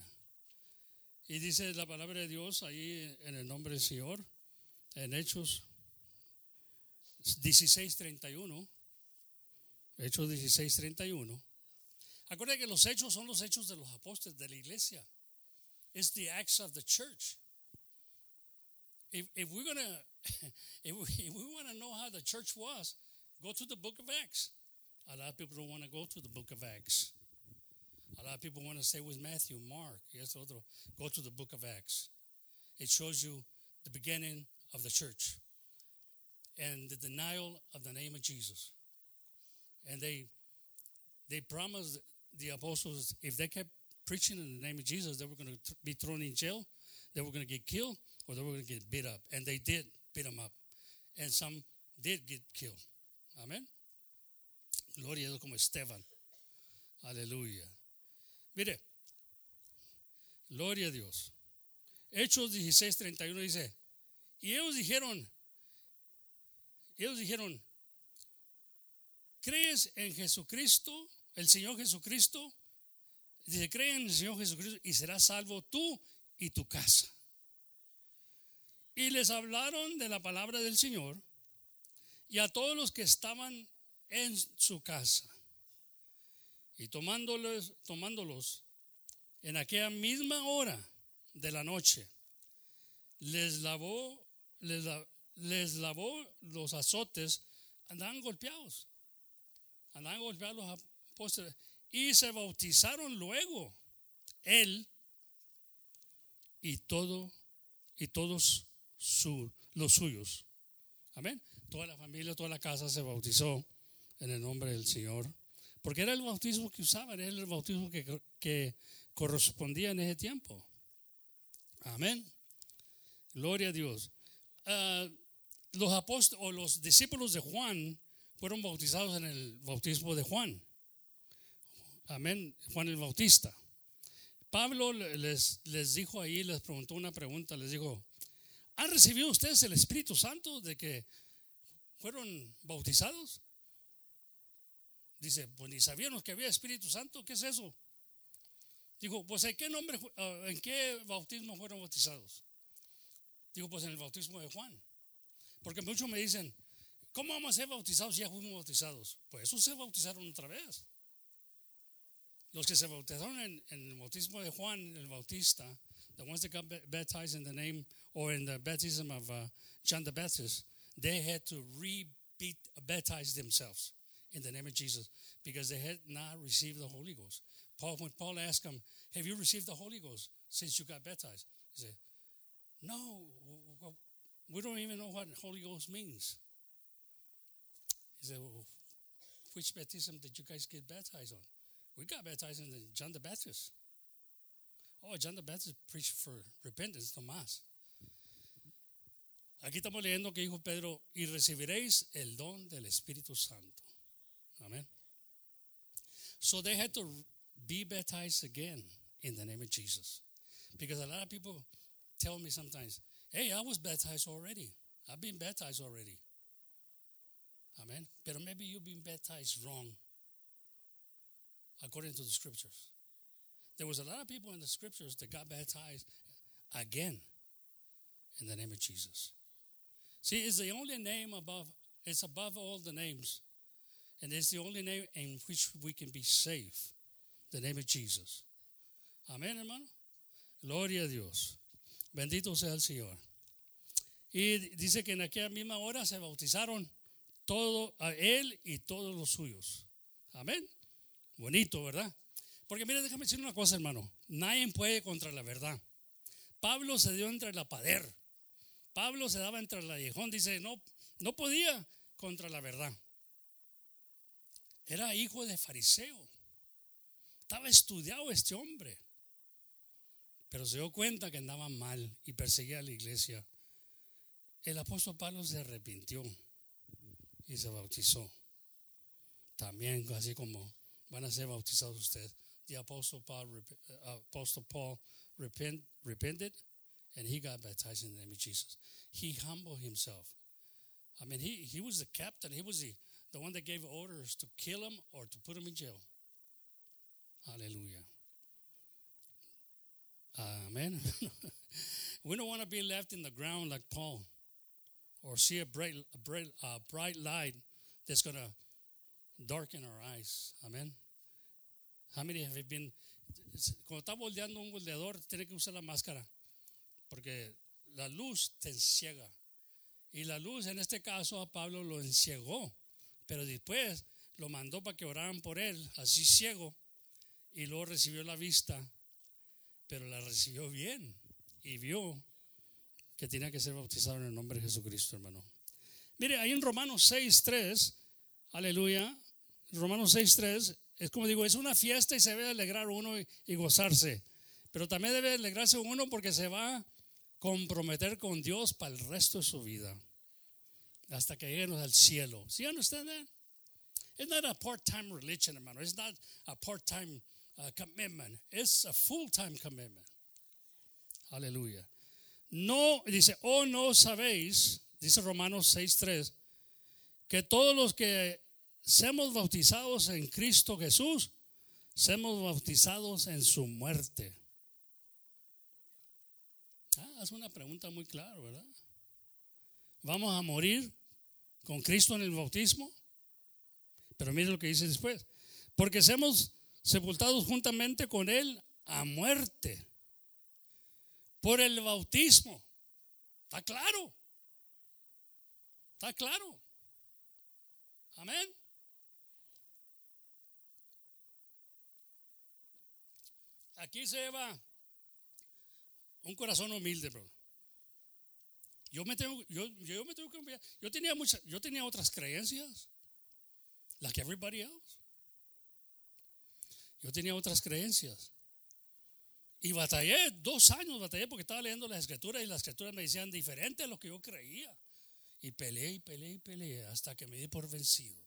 Y dice la palabra de Dios ahí en el nombre del Señor, en Hechos 16:31. Hechos 16:31. Acuérdense que los hechos son los hechos de los apóstoles de la iglesia. It's the acts of the church. If, if we're gonna, [LAUGHS] if we, we want to know how the church was, go to the book of Acts. A lot of people don't want to go to the book of Acts. A lot of people want to stay with Matthew, Mark. Yes, otro. Go to the book of Acts. It shows you the beginning of the church and the denial of the name of Jesus. And they they promised the apostles if they kept preaching in the name of Jesus, they were going to be thrown in jail, they were going to get killed, or they were going to get beat up. And they did beat them up. And some did get killed. Amen. Gloria a Dios como Esteban. Aleluya. Mire, gloria a Dios. Hechos 16, 31 dice, y ellos dijeron, ellos dijeron, ¿crees en Jesucristo, el Señor Jesucristo? Dice, cree en el Señor Jesucristo y serás salvo tú y tu casa. Y les hablaron de la palabra del Señor y a todos los que estaban en su casa. Y tomándolos, tomándolos en aquella misma hora de la noche, les lavó, les, les lavó los azotes, andaban golpeados, andaban golpeados los apóstoles y se bautizaron luego él y todo y todos los suyos. Amén. Toda la familia, toda la casa se bautizó en el nombre del Señor. Porque era el bautismo que usaban, era el bautismo que, correspondía en ese tiempo. Amén. Gloria a Dios. Ah, los apóstoles o los discípulos de Juan fueron bautizados en el bautismo de Juan. Amén. Juan el Bautista. Pablo les, les dijo ahí, les preguntó una pregunta, les dijo, ¿han recibido ustedes el Espíritu Santo de que fueron bautizados? Dice, pues ni sabíamos que había Espíritu Santo, ¿qué es eso? Dijo, pues ¿en qué nombre, ah, en qué bautismo fueron bautizados? Digo, pues en el bautismo de Juan. Porque muchos me dicen, ¿cómo vamos a ser bautizados si ya fuimos bautizados? Pues eso se bautizaron otra vez. Los que se bautizaron en, el bautismo de Juan el Bautista, the ones that got baptized in the name or in the baptism of uh, John the Baptist, they had to re-baptize themselves in the name of Jesus because they had not received the Holy Ghost. Paul, when Paul asked them, "Have you received the Holy Ghost since you got baptized?" He said, "No, we don't even know what Holy Ghost means." He said, well, "Which baptism did you guys get baptized on?" We got baptized in John the Baptist. Oh, John the Baptist preached for repentance, no más. Aquí estamos leyendo que dijo Pedro, y recibiréis el don del Espíritu Santo. Amen. So they had to be baptized again in the name of Jesus. Because a lot of people tell me sometimes, hey, I was baptized already. I've been baptized already. Amen. But maybe you've been baptized wrong according to the scriptures. there was a lot of people in the scriptures that got baptized again in the name of Jesus. See, it's the only name above, it's above all the names. And it's the only name in which we can be safe. The name of Jesus. Amén, hermano. Gloria a Dios. Bendito sea el Señor. Y dice que en aquella misma hora se bautizaron todo a él y todos los suyos. Amén. Bonito, ¿verdad? Porque mira, déjame decir una cosa, hermano. Nadie puede contra la verdad. Pablo se dio entre la pader. Pablo se daba entre el aguijón. Dice, no, no podía contra la verdad. Era hijo de fariseo. Estaba estudiado este hombre. Pero se dio cuenta que andaba mal y perseguía a la iglesia. El apóstol Pablo se arrepintió y se bautizó. También, así como van a ser bautizados ustedes. The apostle Paul, uh, apostle Paul repent, repented and he got baptized in the name of Jesus. He humbled himself. I mean, he, he was the captain. He was the, the one that gave orders to kill him or to put him in jail. Hallelujah. Amen. [LAUGHS] we don't want to be left in the ground like Paul or see a bright, a bright, a bright light that's going to darken our eyes. Amen. How many have been? Cuando está volteando un goldeador, tiene que usar la máscara porque la luz te enciega. Y la luz en este caso a Pablo lo enciegó, pero después lo mandó para que oraran por él, así ciego, y luego recibió la vista, pero la recibió bien y vio que tenía que ser bautizado en el nombre de Jesucristo, hermano. Mire, ahí en Romanos 6.3, aleluya, Romanos 6.3, es como digo, es una fiesta y se debe alegrar uno y, y gozarse, pero también debe alegrarse uno porque se va a comprometer con Dios para el resto de su vida, hasta que lleguemos al cielo. ¿Sí understand that? It's not a part-time religion, hermano. It's not a part-time uh, commitment. It's a full-time commitment. Aleluya. No, dice, oh, no sabéis, dice Romanos 6.3, que todos los que seamos bautizados en Cristo Jesús, seamos bautizados en su muerte. Ah, es una pregunta muy clara, ¿verdad? ¿Vamos a morir con Cristo en el bautismo? Pero mire lo que dice después. Porque seamos sepultados juntamente con Él a muerte por el bautismo. ¿Está claro? ¿Está claro? Amén. Aquí se va un corazón humilde, bro. Yo me tengo, yo, yo me tengo que cambiar. Yo tenía muchas, yo tenía otras creencias, like everybody else. Yo tenía otras creencias. Y batallé, dos años batallé porque estaba leyendo las escrituras y las escrituras me decían diferente a lo que yo creía. Y peleé y peleé y peleé hasta que me di por vencido.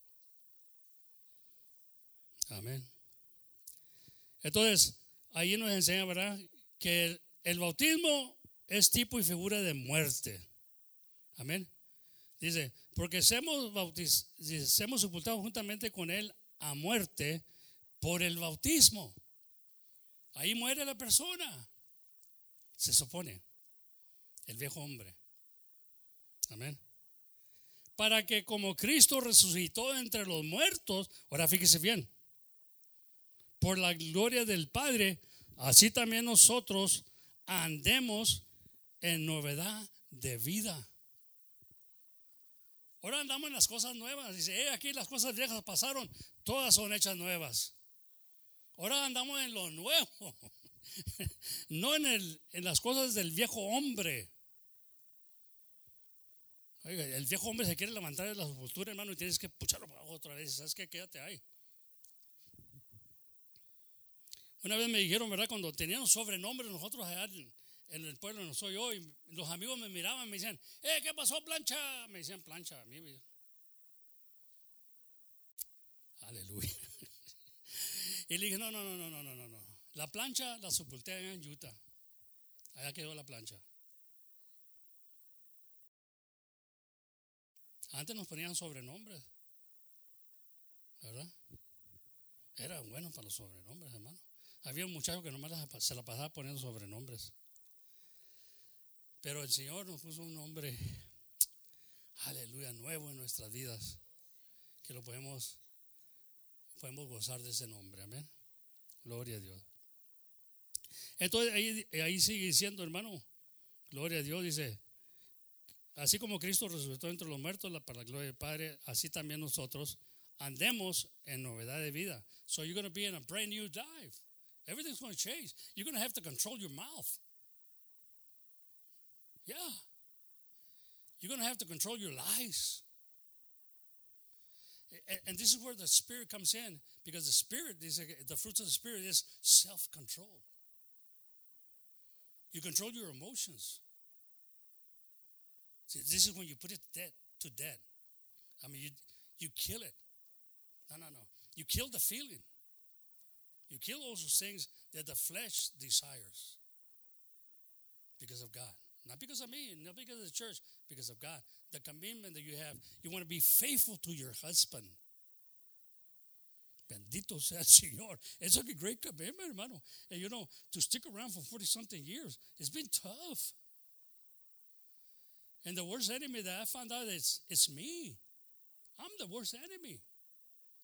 Amén. Entonces, ahí nos enseña, ¿verdad? Que el, el bautismo es tipo y figura de muerte. Amén. Dice, porque seamos, bautiz, seamos sepultados juntamente con Él a muerte por el bautismo. Ahí muere la persona. Se supone. El viejo hombre. Amén. Para que como Cristo resucitó entre los muertos, ahora fíjese bien, por la gloria del Padre, así también nosotros andemos en novedad de vida. Ahora andamos en las cosas nuevas. Dice, eh, aquí las cosas viejas pasaron, todas son hechas nuevas. Ahora andamos en lo nuevo, [LAUGHS] no en, el, en las cosas del viejo hombre. Oiga, el viejo hombre se quiere levantar de la sepultura, hermano, y tienes que pucharlo para abajo otra vez. ¿Sabes qué? Quédate ahí. Una vez me dijeron, ¿verdad? Cuando tenían sobrenombres nosotros allá en, en el pueblo no soy hoy. los amigos me miraban y me decían, eh, ¿qué pasó, plancha? Me decían plancha a mí. Me... Aleluya. [LAUGHS] y le dije, no, no, no, no, no, no, no. La plancha la sepulté en Utah. Allá quedó la plancha. Antes nos ponían sobrenombres, ¿verdad? Era bueno para los sobrenombres, hermano. Había un muchacho que nomás se la pasaba poniendo sobrenombres. Pero el Señor nos puso un nombre, aleluya, nuevo en nuestras vidas, que lo podemos, podemos gozar de ese nombre, amén. Gloria a Dios. Entonces ahí, ahí sigue diciendo, hermano, gloria a Dios, dice, así como Cristo resucitó entre los muertos para la gloria del Padre, así también nosotros andemos en novedad de vida. So you're going to be in a brand new dive. Everything's going to change. You're going to have to control your mouth. Yeah. You're going to have to control your lies. And this is where the Spirit comes in because the Spirit, is the fruits of the Spirit is self control. You control your emotions. See, this is when you put it dead to dead. I mean, you, you kill it. No, no, no. You kill the feeling. You kill all those things that the flesh desires because of God. Not because of me, not because of the church, because of God. The commitment that you have, you want to be faithful to your husband. Bendito sea el [LAUGHS] Señor. It's a great commitment, hermano. And you know, to stick around for 40 something years, it's been tough. And the worst enemy that I found out is it's me. I'm the worst enemy.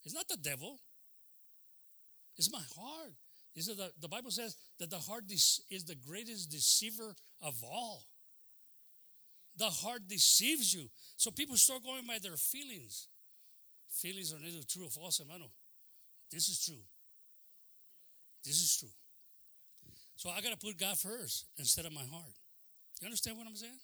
It's not the devil. It's my heart. Is the, the Bible says that the heart is the greatest deceiver of all. The heart deceives you. So people start going by their feelings. Feelings are neither true or false, hermano. This is true. This is true. So I got to put God first instead of my heart. You understand what I'm saying?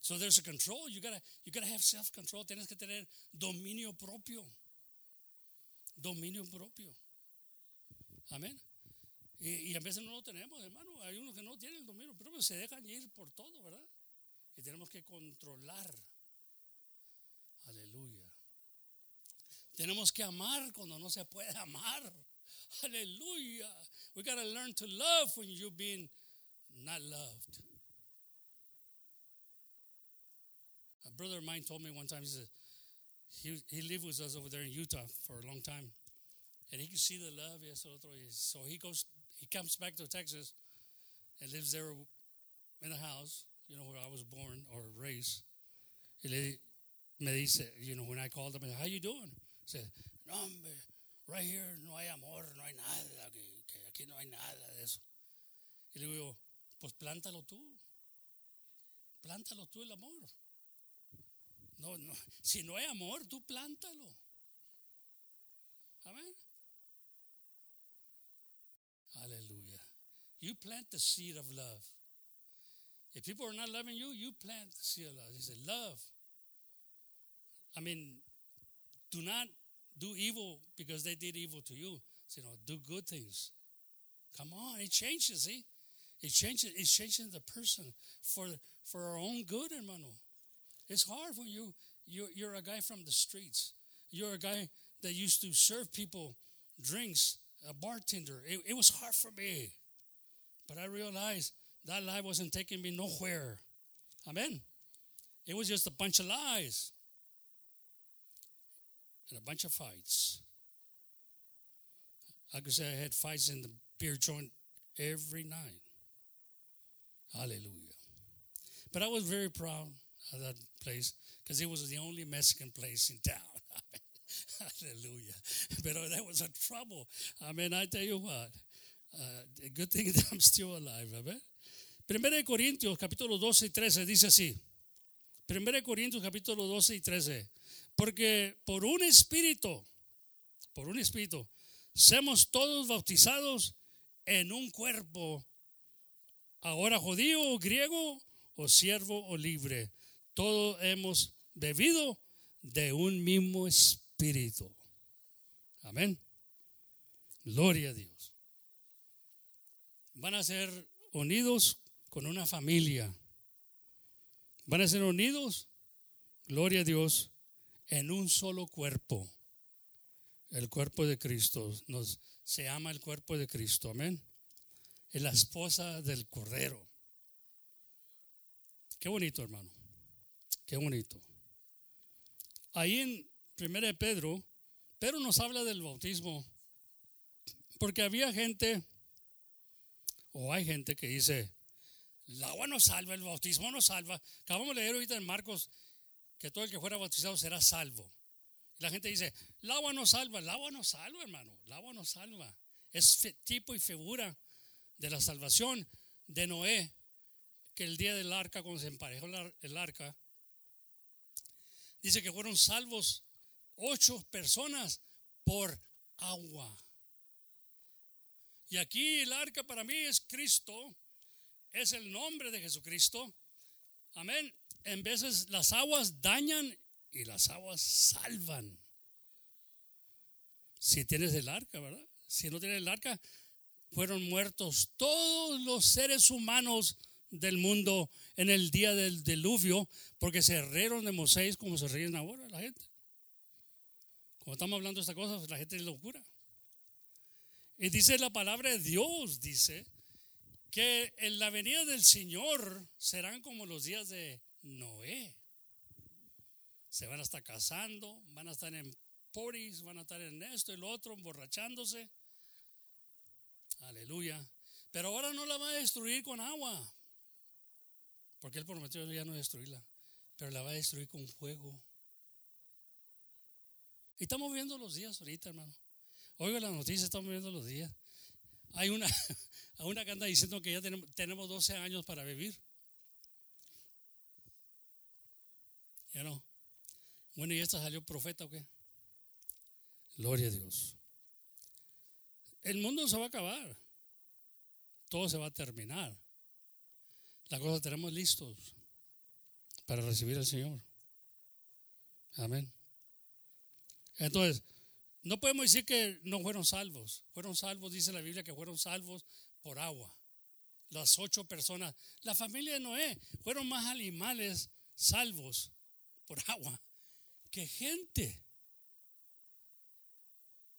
So there's a control. You gotta, you gotta have self-control. Tienes que tener dominio propio. Dominio propio. Amén. Y, y a veces no lo tenemos, hermano. Hay unos que no tienen el dominio propio, se dejan ir por todo, ¿verdad? Y tenemos que controlar. Aleluya. Tenemos que amar cuando no se puede amar. Aleluya. We gotta learn to love when you've been not loved. A brother of mine told me one time, he said, he, he lived with us over there in Utah for a long time. And he could see the love, yes, otro. So he goes, he comes back to Texas and lives there in a house, you know, where I was born or raised. Le, me dice, you know, when I called him, how you doing? He said, no, hombre, right here no hay amor, no hay nada, que, que aquí no hay nada de eso. Y le digo, pues plántalo tú. Plántalo tú el amor. No, no. Si no hay amor, tú plántalo. Amén. Hallelujah. You plant the seed of love. If people are not loving you, you plant the seed of love. He said, love. I mean, do not do evil because they did evil to you. You know, do good things. Come on, it changes, see? It changes, it's changing the person for for our own good, hermano. It's hard when you you're, you're a guy from the streets. You're a guy that used to serve people drinks, a bartender. It, it was hard for me, but I realized that life wasn't taking me nowhere. Amen. It was just a bunch of lies and a bunch of fights. I could say I had fights in the beer joint every night. Hallelujah. But I was very proud of that place because it was the only Mexican place in town. Hallelujah. But that was a trouble. I I tell you what, uh, good thing that I'm still alive. Amen. Primera de Corintios, capítulo 12 y 13, dice así. Primera de Corintios, capítulo 12 y 13. Porque por un espíritu, por un espíritu, somos todos bautizados en un cuerpo, ahora judío o griego, o siervo o libre. Todos hemos bebido de un mismo espíritu. Amén. Gloria a Dios. Van a ser unidos con una familia. Van a ser unidos, gloria a Dios, en un solo cuerpo. El cuerpo de Cristo. Nos, se llama el cuerpo de Cristo. Amén. Es la esposa del Cordero. Qué bonito, hermano. Qué bonito. Ahí en 1 Pedro, Pedro nos habla del bautismo Porque había gente, o hay gente que dice, el agua no salva, el bautismo no salva. Acabamos de leer ahorita en Marcos que todo el que fuera bautizado será salvo. La gente dice, el agua no salva, el agua no salva, hermano, el agua no salva. Es tipo y figura de la salvación de Noé, que el día del arca, cuando se emparejó el arca, dice que fueron salvos ocho personas por agua. Y aquí el arca para mí es Cristo, es el nombre de Jesucristo. Amén. En veces las aguas dañan y las aguas salvan. Si tienes el arca, ¿verdad? Si no tienes el arca, fueron muertos todos los seres humanos del mundo en el día del diluvio, porque se rieron de Moisés como se ríen ahora la gente. Como estamos hablando de esta cosa, la gente es locura. Y dice la palabra de Dios, dice, que en la venida del Señor serán como los días de Noé. Se van a estar casando, van a estar en poris, van a estar en esto y lo otro, emborrachándose. Aleluya. Pero ahora no la va a destruir con agua. Porque Él prometió ya no destruirla. Pero la va a destruir con fuego. Y estamos viendo los días ahorita, hermano. Oiga la noticia, estamos viendo los días. Hay una, [LAUGHS] una que anda diciendo que ya tenemos, tenemos 12 años para vivir. Ya no. Bueno, ¿y esta salió profeta o qué? Gloria a Dios. El mundo se va a acabar. Todo se va a terminar. La cosa tenemos listos para recibir al Señor. Amén. Entonces, no podemos decir que no fueron salvos. Fueron salvos, dice la Biblia, que fueron salvos por agua. Las ocho personas, la familia de Noé, fueron más animales salvos por agua que gente.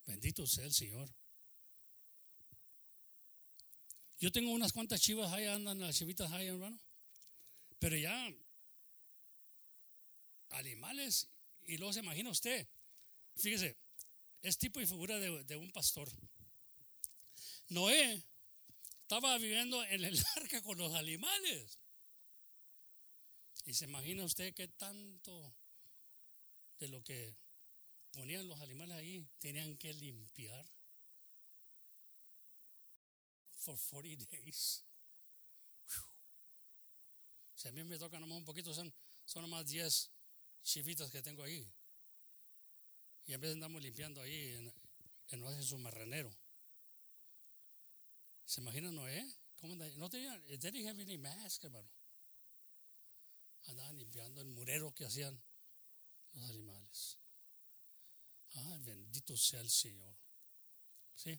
Bendito sea el Señor. Yo tengo unas cuantas chivas ahí, andan las chivitas ahí, hermano. Pero ya, animales, y luego se imagina usted, fíjese, es tipo y figura de, un pastor. Noé estaba viviendo en el [LAUGHS] arca con los animales. Y se imagina usted que tanto de lo que ponían los animales ahí tenían que limpiar for 40 days. A mí me toca nomás un poquito, son, son nomás 10 chivitas que tengo ahí. Y en vez andamos limpiando ahí en, en, su marranero. ¿Se imagina Noé? ¿Cómo? No tenía, didn't have any mask, hermano. Andaban limpiando el murero que hacían los animales. Ah, bendito sea el Señor. ¿Sí?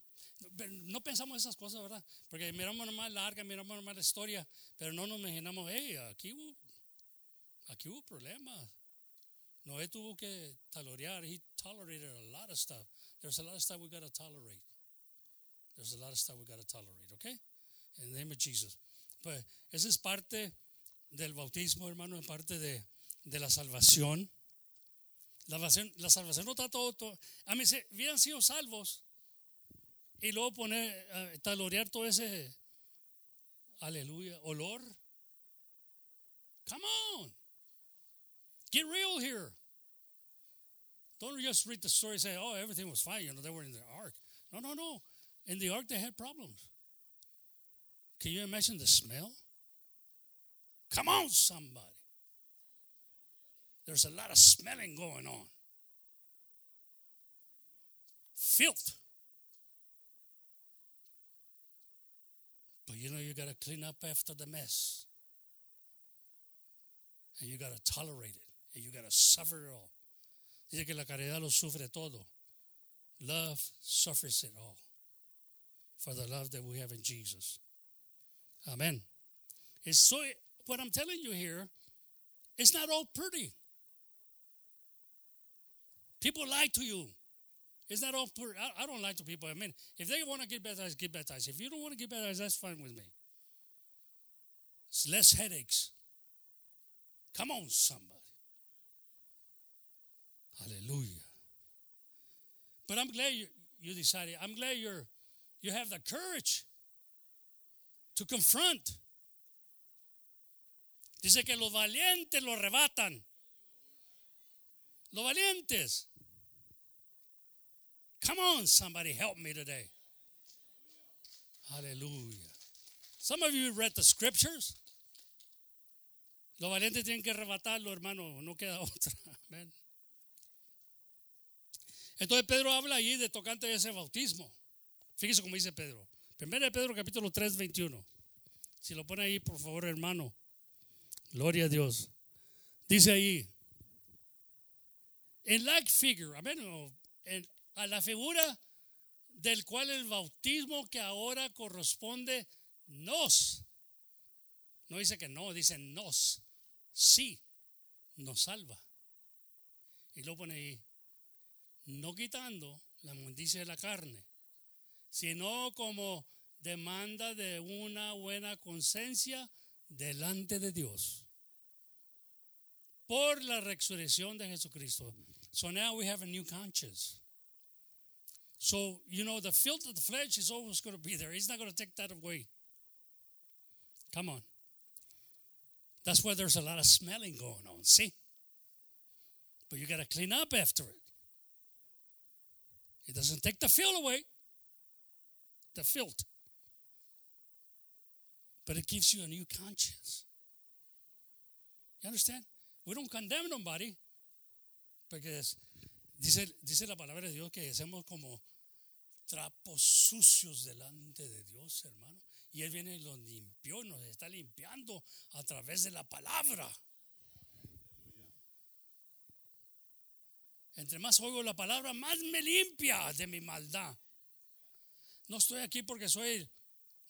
No pensamos esas cosas, ¿verdad? Porque miramos nomás larga, miramos nomás la historia, pero no nos imaginamos, hey, aquí hubo, aquí hubo problemas. Noé tuvo que tolerar. He tolerated a lot of stuff. There's a lot of stuff we got to tolerate. There's a lot of stuff we got to tolerate, okay? In the name of Jesus. Pues esa es parte del bautismo, hermano, es parte de, de la salvación. La salvación, la salvación no está todo, todo. A mí se hubieran sido salvos y luego poner, uh, talorear todo ese, aleluya, olor. Come on. Get real here. Don't just read the story and say, oh, everything was fine. You know, they were in the ark. No, no, no. In the ark, they had problems. Can you imagine the smell? Come on, somebody. There's a lot of smelling going on. Filth. But you know, you got to clean up after the mess. And you got to tolerate it. And you got to suffer it all. Dice que la caridad lo sufre todo. Love suffers it all. For the love that we have in Jesus. Amen. It's so, what I'm telling you here, it's not all pretty. People lie to you. It's not all pretty. I, I don't lie to people. I mean, if they want to get baptized, get baptized. If you don't want to get baptized, that's fine with me. It's less headaches. Come on, somebody. Hallelujah. But I'm glad you, you decided. I'm glad you're you have the courage to confront. Dice que los valientes lo arrebatan. Los valientes. Come on, somebody help me today. Hallelujah. Some of you read the scriptures. Los valientes tienen que arrebatarlo, hermano, no queda [LAUGHS] otra. Amén. Entonces Pedro habla allí de tocante de ese bautismo. Fíjese cómo dice Pedro. Primero de Pedro capítulo 3, 21. Si lo pone ahí, por favor, hermano. Gloria a Dios. Dice ahí, en like figure, a la figura del cual el bautismo que ahora corresponde nos. No dice que no, dice nos. Sí, nos salva. Y lo pone ahí, no quitando la mundicia de la carne, sino como demanda de una buena conciencia delante de Dios por la resurrección de Jesucristo. So now we have a new conscience. So, you know, the filth of the flesh is always going to be there. He's not going to take that away. Come on. That's why there's a lot of smelling going on. See? But you got to clean up after it. It doesn't take the filth away, the filth. But it gives you a new conscience. You understand? We don't condemn nobody. Porque dice, dice la palabra de Dios que hacemos como trapos sucios delante de Dios, hermano. Y Él viene y los limpió, nos está limpiando a través de la palabra. Entre más oigo la palabra, más me limpia de mi maldad. No estoy aquí porque soy...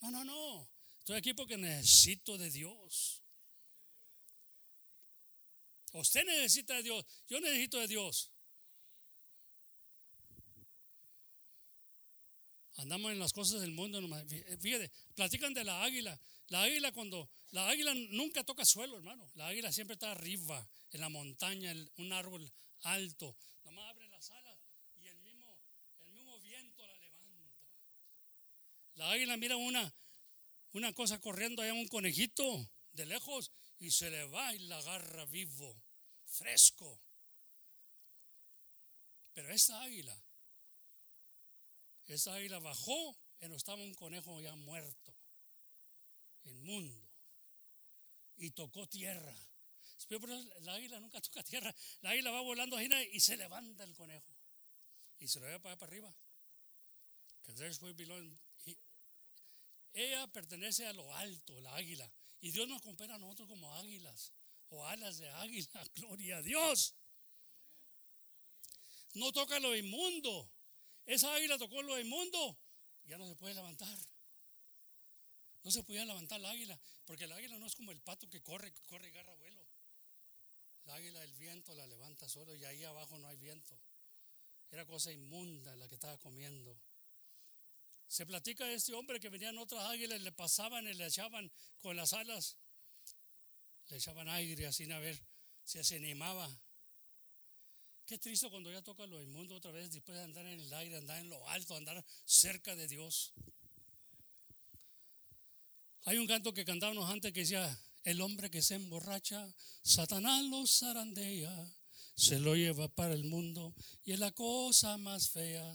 No, no, no. Estoy aquí porque necesito de Dios. Usted necesita de Dios. Yo necesito de Dios. Andamos en las cosas del mundo. Fíjate, platican de la águila. La águila cuando, la águila nunca toca suelo, hermano. La águila siempre está arriba, en la montaña, en un árbol alto. Nomás abre las alas y el mismo, el mismo viento la levanta. La águila mira una, una cosa corriendo allá, un conejito de lejos, y se le va y la agarra vivo, fresco. Pero esta águila, esta águila bajó y no estaba un conejo ya muerto, inmundo, y tocó tierra. Pero la águila nunca toca tierra. La águila va volando y se levanta el conejo. Y se lo lleva para, para arriba. Ella pertenece a lo alto, la águila. Y Dios nos compara a nosotros como águilas o alas de águila. [LAUGHS] Gloria a Dios. No toca lo inmundo. Esa águila tocó lo inmundo. Ya no se puede levantar. No se podía levantar la águila. Porque el águila no es como el pato que corre, corre y agarra vuelo. La águila del viento la levanta solo y ahí abajo no hay viento. Era cosa inmunda la que estaba comiendo. Se platica de este hombre que venían otras águilas, le pasaban y le echaban con las alas, le echaban aire así a ver si se animaba. Qué triste cuando ya toca lo inmundo otra vez, después de andar en el aire, andar en lo alto, andar cerca de Dios. Hay un canto que cantábamos antes que decía, el hombre que se emborracha, Satanás lo zarandea, se lo lleva para el mundo y es la cosa más fea.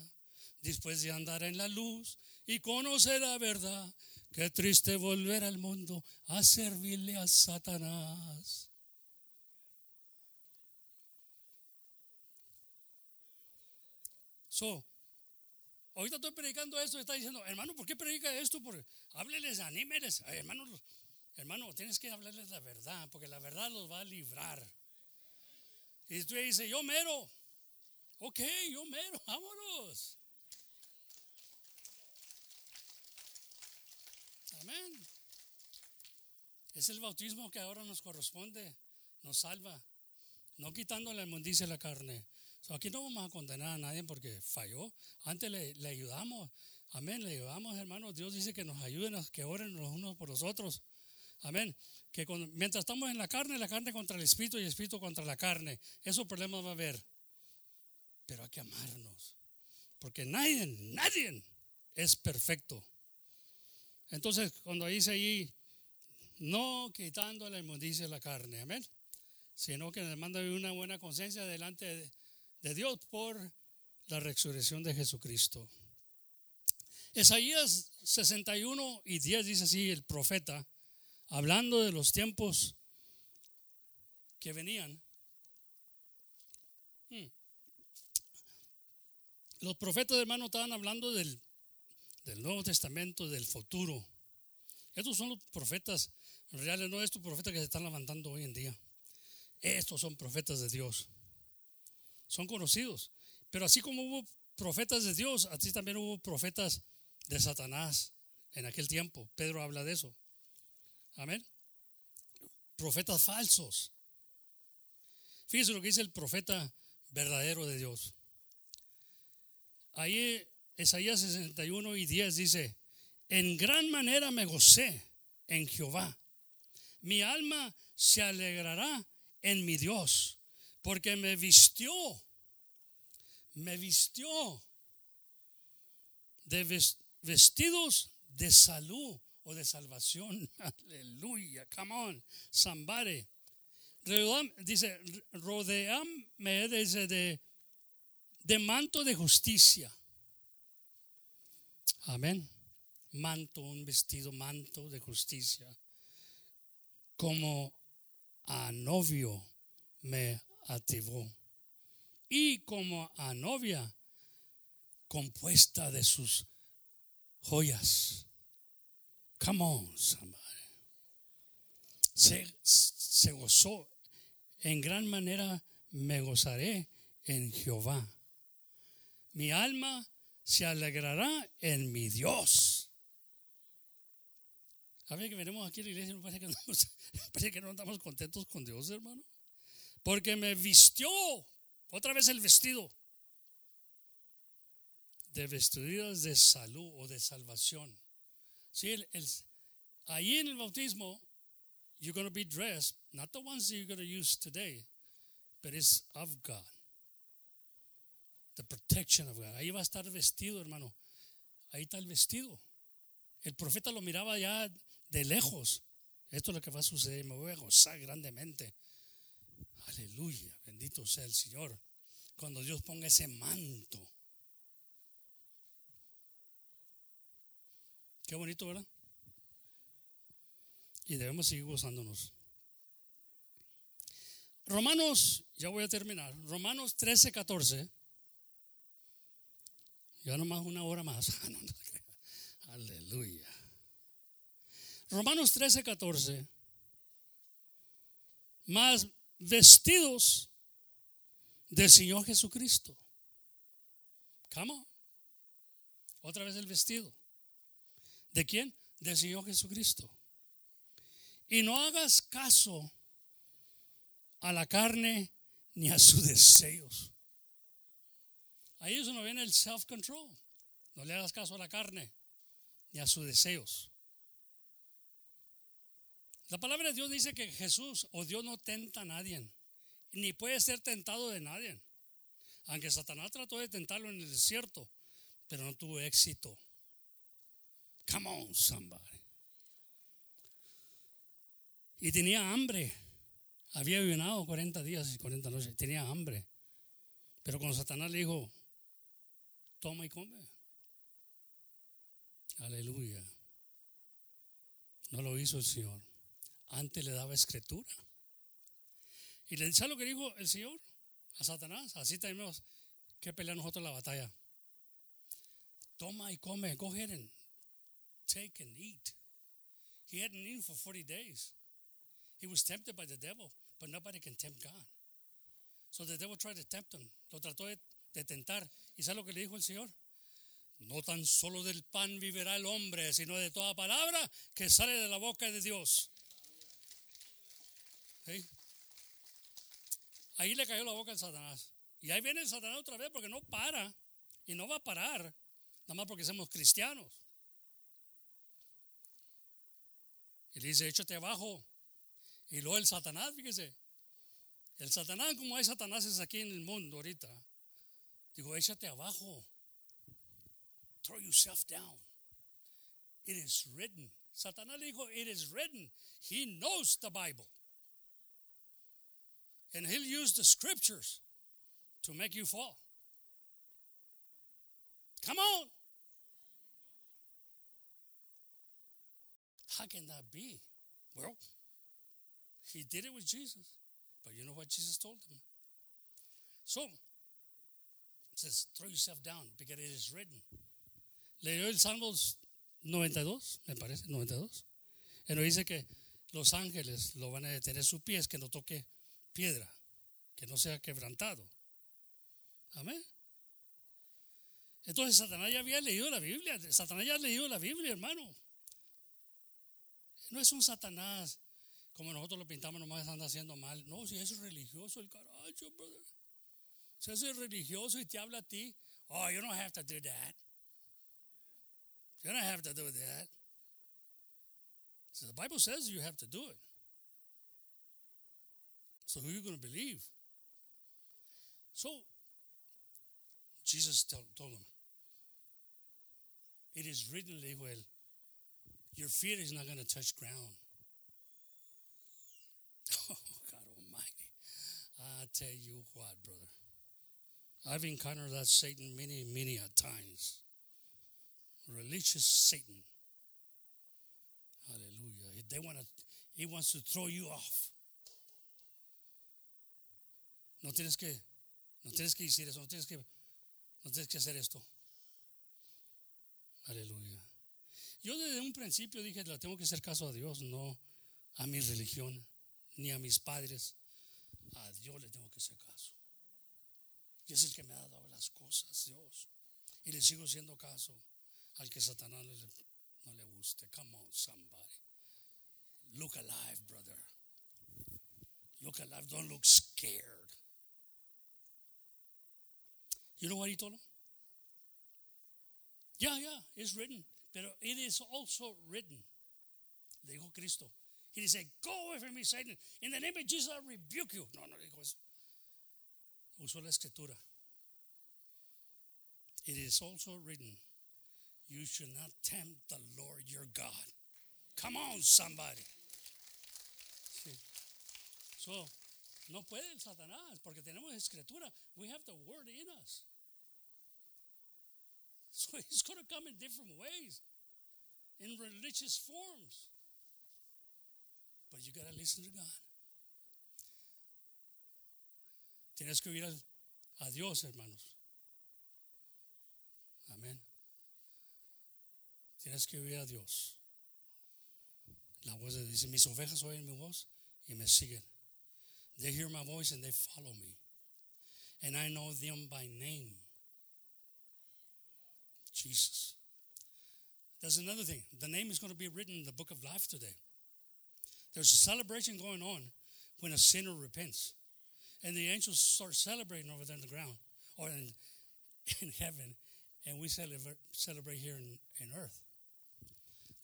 Después de andar en la luz y conocer la verdad, qué triste volver al mundo a servirle a Satanás. So, ahorita estoy predicando esto y está diciendo, hermano, ¿por qué predica esto? Porque hábleles, anímeles. hermano, hermano, tienes que hablarles la verdad, porque la verdad los va a librar. Y tú dices, yo mero. Ok, yo mero, [LAUGHS] vámonos. Amén. Es el bautismo que ahora nos corresponde, nos salva, no quitando la inmundicia de la carne. aquí no vamos a condenar a nadie porque falló. Antes le, ayudamos. Amén. Le ayudamos, hermanos. Dios dice que nos ayuden, que oren los unos por los otros. Amén. Que mientras estamos en la carne, la carne contra el espíritu y el espíritu contra la carne. Esos problemas va a haber. Pero hay que amarnos. Porque nadie, nadie es perfecto. Entonces, cuando dice ahí, no quitando la inmundicia de la carne, amén, sino que demanda una buena conciencia delante de, de Dios por la resurrección de Jesucristo. Isaías 61 y 10 dice así el profeta, hablando de los tiempos que venían. Hmm. Los profetas, hermano, estaban hablando del, del Nuevo Testamento, del futuro. Estos son los profetas reales, no estos profetas que se están levantando hoy en día. Estos son profetas de Dios. Son conocidos. Pero así como hubo profetas de Dios, así también hubo profetas de Satanás en aquel tiempo. Pedro habla de eso. Amén. Profetas falsos. Fíjese lo que dice el profeta verdadero de Dios. Ahí Isaías 61 y 10 dice, en gran manera me gocé en Jehová. Mi alma se alegrará en mi Dios, porque me vistió, me vistió de vestidos de salud o de salvación. [LAUGHS] Aleluya, come on, somebody. dice, rodeame dice, de, de manto de justicia. Amén. Manto, un vestido, manto de justicia. Como a novio me activó. Y como a novia compuesta de sus joyas. Come on, somebody. Se, gozó. En gran manera me gozaré en Jehová. Mi alma se alegrará en mi Dios. A ver que venimos aquí a la iglesia, parece que, no, [LAUGHS] parece que no estamos contentos con Dios, hermano. Porque me vistió, otra vez el vestido, de vestiduras de salud o de salvación. Sí, el, ahí en el bautismo, you're going to be dressed, not the ones that you're going to use today, but it's of God. The protection of God. Ahí va a estar vestido, hermano. Ahí está el vestido. El profeta lo miraba ya de lejos. Esto es lo que va a suceder. Me voy a gozar grandemente. Aleluya. Bendito sea el Señor. Cuando Dios ponga ese manto Qué bonito, ¿verdad? Y debemos seguir gozándonos. Romanos, ya voy a terminar. Romanos 13, 14. Ya nomás una hora más. [LAUGHS] Ah, Aleluya. Romanos 13, 14. Más vestidos del Señor Jesucristo. Come Otra vez el vestido. ¿De quién? Del Señor Jesucristo. Y no hagas caso a la carne ni a sus deseos. Ahí eso no viene el self-control. No le hagas caso a la carne ni a sus deseos. La palabra de Dios dice que Jesús o Dios no tenta a nadie, ni puede ser tentado de nadie. Aunque Satanás trató de tentarlo en el desierto, pero no tuvo éxito. Come on, somebody. Y tenía hambre. Había ayunado 40 días y 40 noches. Tenía hambre. Pero cuando Satanás le dijo, toma y come. Aleluya. No lo hizo el Señor. Antes le daba escritura. Y le dice lo que dijo el Señor a Satanás. Así tenemos que pelear nosotros la batalla. Toma y come, cogen take and eat. He hadn't eaten for 40 days. He was tempted by the devil, but nobody can tempt God. So the devil tried to tempt him. Lo trató de, tentar. ¿Y sabe lo que le dijo el Señor? No tan solo del pan vivirá el hombre, sino de toda palabra que sale de la boca de Dios. ¿Sí? Ahí le cayó la boca al Satanás. Y ahí viene Satanás otra vez porque no para. Y no va a parar. Nada más porque somos cristianos. Y le dice, échate abajo. Y luego el Satanás, fíjese. El Satanás, como hay Satanáses aquí en el mundo ahorita, digo, échate abajo. throw yourself down. It is written. Satanás le dijo, it is written. He knows the Bible. And he'll use the scriptures to make you fall. Come on. How can that be? Well, he did it with Jesus. But you know what Jesus told him? So, it says, throw yourself down because it is written. Leyó el Salmos 92, me parece, 92. Y nos dice que los ángeles lo van a detener sus pies, que no toque piedra, que no sea quebrantado. Amén. Entonces Satanás ya había leído la Biblia. Satanás ya ha leído la Biblia, hermano. No es un Satanás como nosotros lo pintamos, nomás anda haciendo mal. No, si es religioso el carajo, brother. Si es religioso y te habla a ti, oh, you don't have to do that. You don't have to do that. So the Bible says you have to do it. So who are you going to believe? So Jesus told, him, it is written, le dijo él, your feet is not going to touch ground. [LAUGHS] Oh, God Almighty. I tell you what, brother. I've encountered that Satan many, many a times. Religious Satan. Hallelujah. They want to, he wants to throw you off. No tienes que, no tienes que decir eso, no tienes que, no tienes que hacer esto. Aleluya. Yo desde un principio dije, le tengo que hacer caso a Dios, no a mi religión, ni a mis padres. A Dios le tengo que hacer caso. Y es el que me ha dado las cosas, Dios. Y le sigo haciendo caso al que Satanás no le guste. Come on, somebody. Look alive, brother. Look alive. Don't look scared. You know what he told him? Yeah, yeah, it's written. Pero it is also written. Le dijo Cristo. He said, Go away from me, Satan. In the name of Jesus, I rebuke you. No, no dijo eso. Usó la escritura. It is also written, You should not tempt the Lord your God. Come on, somebody. Sí. So, no puede Satanás porque tenemos escritura. We have the word in us. So he's going to come in different ways, in religious forms. But you got to listen to God. Tienes que oír a Dios, hermanos. Amén. Tienes que oír a Dios. La voz de dice, mis ovejas oyen mi voz y me siguen. They hear my voice and they follow me. And I know them by name. Jesus. There's another thing. The name is going to be written in the book of life today. There's a celebration going on when a sinner repents. And the angels start celebrating over there on the ground or in, [LAUGHS] in heaven. And we celebrate, celebrate here in, in earth.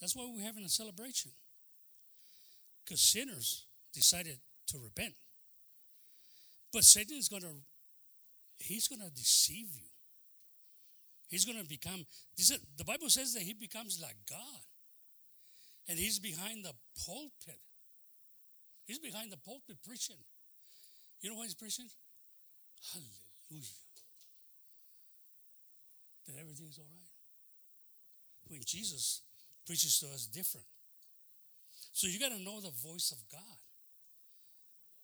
That's why we're having a celebration. Because sinners decided to repent. But Satan is going to, he's going to deceive you. He's going to become, is, the Bible says that he becomes like God. And he's behind the pulpit. He's behind the pulpit preaching. You know what he's preaching? Hallelujah. That everything's all right. When Jesus preaches to us different. So you got to know the voice of God.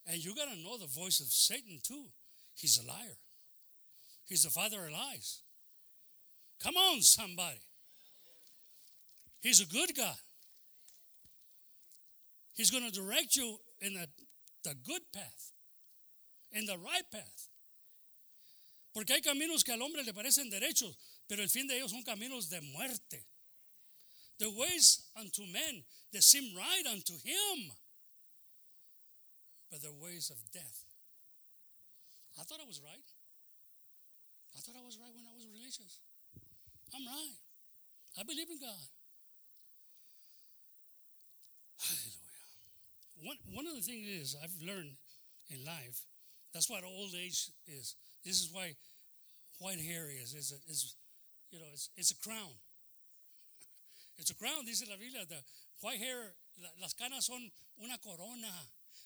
And you got to know the voice of Satan too. He's a liar. He's the father of lies. Come on, somebody. He's a good God. He's going to direct you in the, the good path, in the right path. Porque hay caminos que al hombre le parecen derechos, pero el fin de ellos son caminos de muerte. The ways unto men that seem right unto him, but the ways of death. I thought I was right. I thought I was right when I was religious. I'm right. I believe in God. Hallelujah. One, one of the things is I've learned in life, that's what old age is. This is why white hair is, is, is you know, it's, it's a crown. [LAUGHS] It's a crown, dice la Biblia. The white hair, la- las canas son una corona.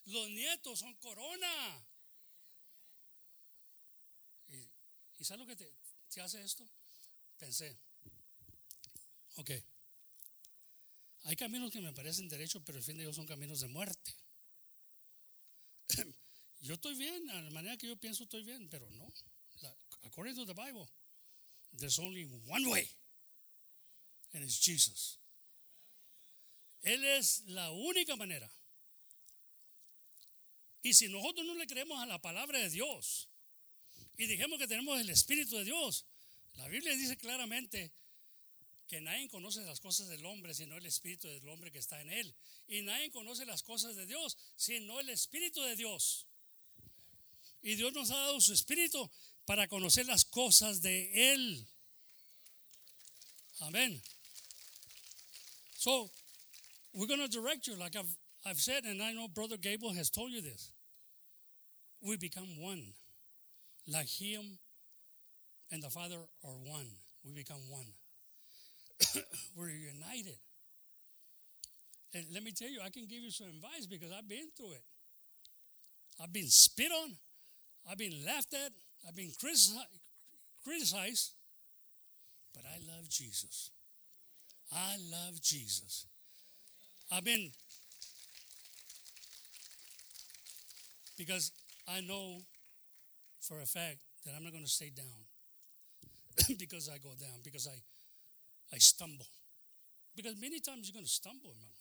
Los nietos son corona. ¿Y, y sabes lo que te, te hace esto? Pensé, ok, hay caminos que me parecen derechos, pero el fin de ellos son caminos de muerte. [COUGHS] yo estoy bien, a la manera que yo pienso estoy bien, pero no. According to the Bible, there's only one way, and it's Jesus. Él es la única manera. Y si nosotros no le creemos a la palabra de Dios y dijimos que tenemos el Espíritu de Dios, la Biblia dice claramente que nadie conoce las cosas del hombre sino el Espíritu del hombre que está en él. Y nadie conoce las cosas de Dios sino el Espíritu de Dios. Y Dios nos ha dado su Espíritu para conocer las cosas de Él. Amén. So, we're going to direct you, like I've, I've said, and I know Brother Gable has told you this. We become one. Like Him and the Father are one. We become one. [COUGHS] We're united. And let me tell you, I can give you some advice because I've been through it. I've been spit on. I've been laughed at. I've been critici- criticized. But I love Jesus. I love Jesus. I've been, because I know for a fact that I'm not going to stay down [CLEARS THROAT] because I go down, because I, I stumble. Because many times you're going to stumble, hermano.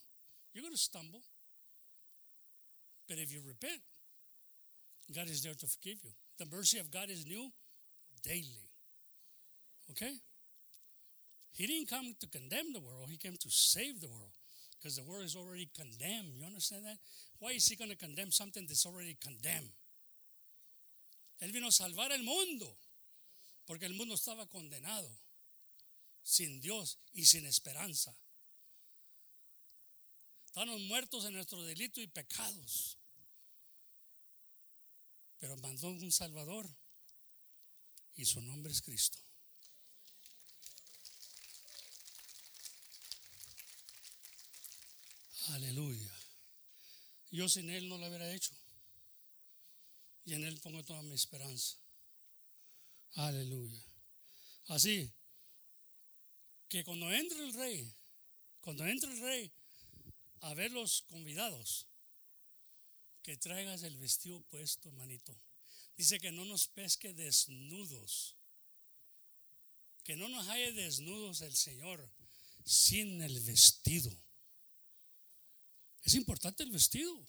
You're going to stumble. But if you repent, God is there to forgive you. The mercy of God is new daily. Okay? He didn't come to condemn the world, He came to save the world. Because the world is already condemned. You understand that? Why is He going to condemn something that's already condemned? Él vino a salvar el mundo. Porque el mundo estaba condenado. Sin Dios y sin esperanza. Estábamos muertos en nuestro delito y pecados. Pero mandó un Salvador y su nombre es Cristo. Aleluya. Yo sin Él no lo hubiera hecho. Y en Él pongo toda mi esperanza. Aleluya. Así que cuando entre el rey, cuando entre el rey a ver los convidados, que traigas el vestido puesto, manito. Dice que no nos pesque desnudos. Que no nos halle desnudos el Señor sin el vestido. Es importante el vestido.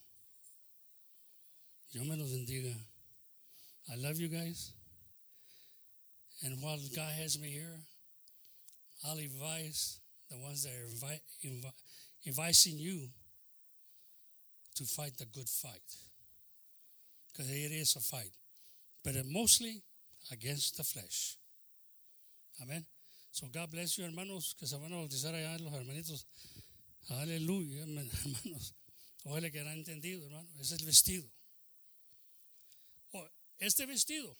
Dios me los bendiga. I love you guys. And while God has me here, I'll advise the ones that are invi- invi- advising you to fight the good fight. Because it is a fight. But mostly against the flesh. Amén. So God bless you, hermanos, que se van a bautizar allá los hermanitos. Aleluya, [LAUGHS] hermanos. Ojalá que hayan entendido, hermano. Es el vestido. Oh, Este vestido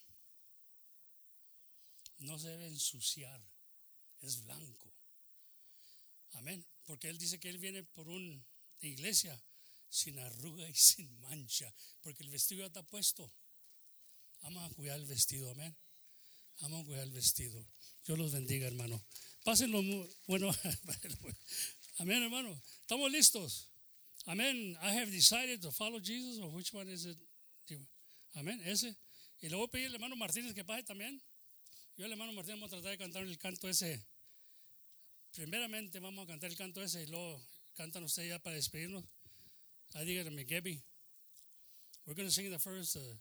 no se debe ensuciar. Es blanco. Amén. Porque Él dice que Él viene por una iglesia sin arruga y [LAUGHS] sin mancha. Porque el vestido ya está puesto. Vamos a cuidar el vestido. Amén. Vamos a cuidar el vestido. Dios los bendiga, hermano. Pásenlo bueno. [LAUGHS] Amén, hermano. Estamos listos. Amén. I have decided to follow Jesus. Or which one is it? Amén. Ese. Y le voy a hermano Martínez que pase también. Yo al hermano Martínez vamos a tratar de cantar el canto ese. Primeramente vamos a cantar el canto ese y luego cantan ustedes ya para despedirnos. Ahí díganme, Gabby. We're going to sing the first. Uh,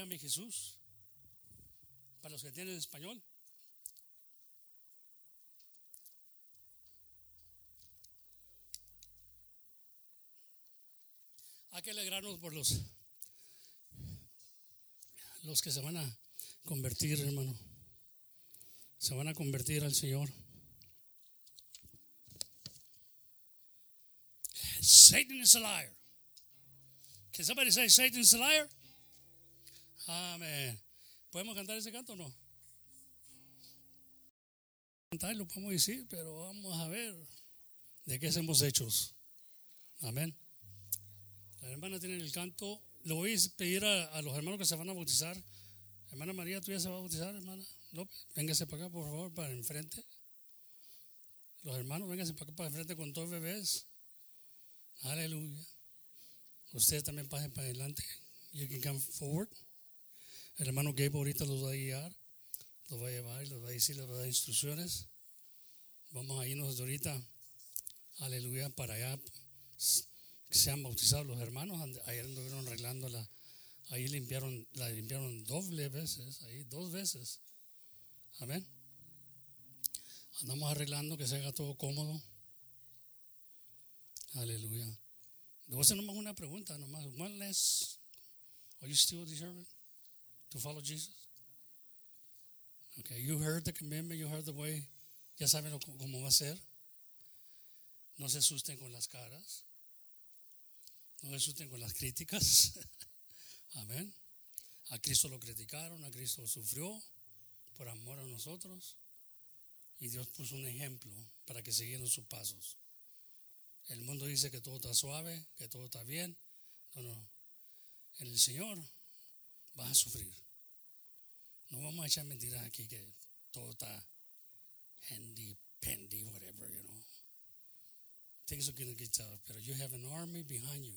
a mi Jesús. Para los que tienen español. Hay que alegrarnos por los, los que se van a convertir, hermano. Se van a convertir al Señor. Satan is a liar. Can somebody say Satan is a liar? Amén. ¿Podemos cantar ese canto o no? cantar, lo podemos decir, pero vamos a ver de qué somos hechos. Amén. La hermana tiene el canto. Le voy a pedir a, los hermanos que se van a bautizar. Hermana María, ¿tú ya se va a bautizar, hermana López? Véngase para acá, por favor, para enfrente. Los hermanos, vénganse para acá, para enfrente con todos bebés. Aleluya. Ustedes también pasen para adelante. You can come forward. El hermano Gabe ahorita los va a guiar, los va a llevar y los va a decir, les va a dar instrucciones. Vamos a irnos ahorita, aleluya, para allá que sean bautizados los hermanos. Ayer anduvieron arreglando la, ahí limpiaron, la limpiaron doble veces, ahí dos veces. Amén. Andamos arreglando que se haga todo cómodo. Aleluya. Le voy a nomás una pregunta, nomás. One less. Are you still deserving to follow Jesus? Okay, you heard the commandment, you heard the way. Ya saben cómo va a ser. No se asusten con las caras. No se asusten con las críticas. [LAUGHS] Amén. A Cristo lo criticaron, a Cristo sufrió por amor a nosotros. Y Dios puso un ejemplo para que siguieran sus pasos. El mundo dice que todo está suave, que todo está bien. No, no. El Señor vas a sufrir. No vamos a echar mentiras aquí que todo está handy, pendy, whatever, you know. Things are going to get tough, but you have an army behind you.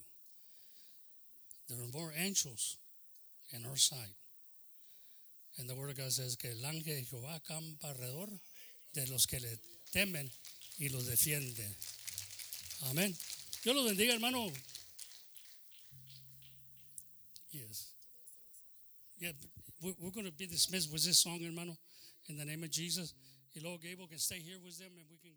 There are more angels in our side. And the Word of God says que el ángel de Jehová campa alrededor de los que le temen y los defiende. Amén. Dios los bendiga, hermano. Yes. Yeah, we're going to be dismissed with this song, hermano, in the name of Jesus. Y luego Gable can stay here with them and we can.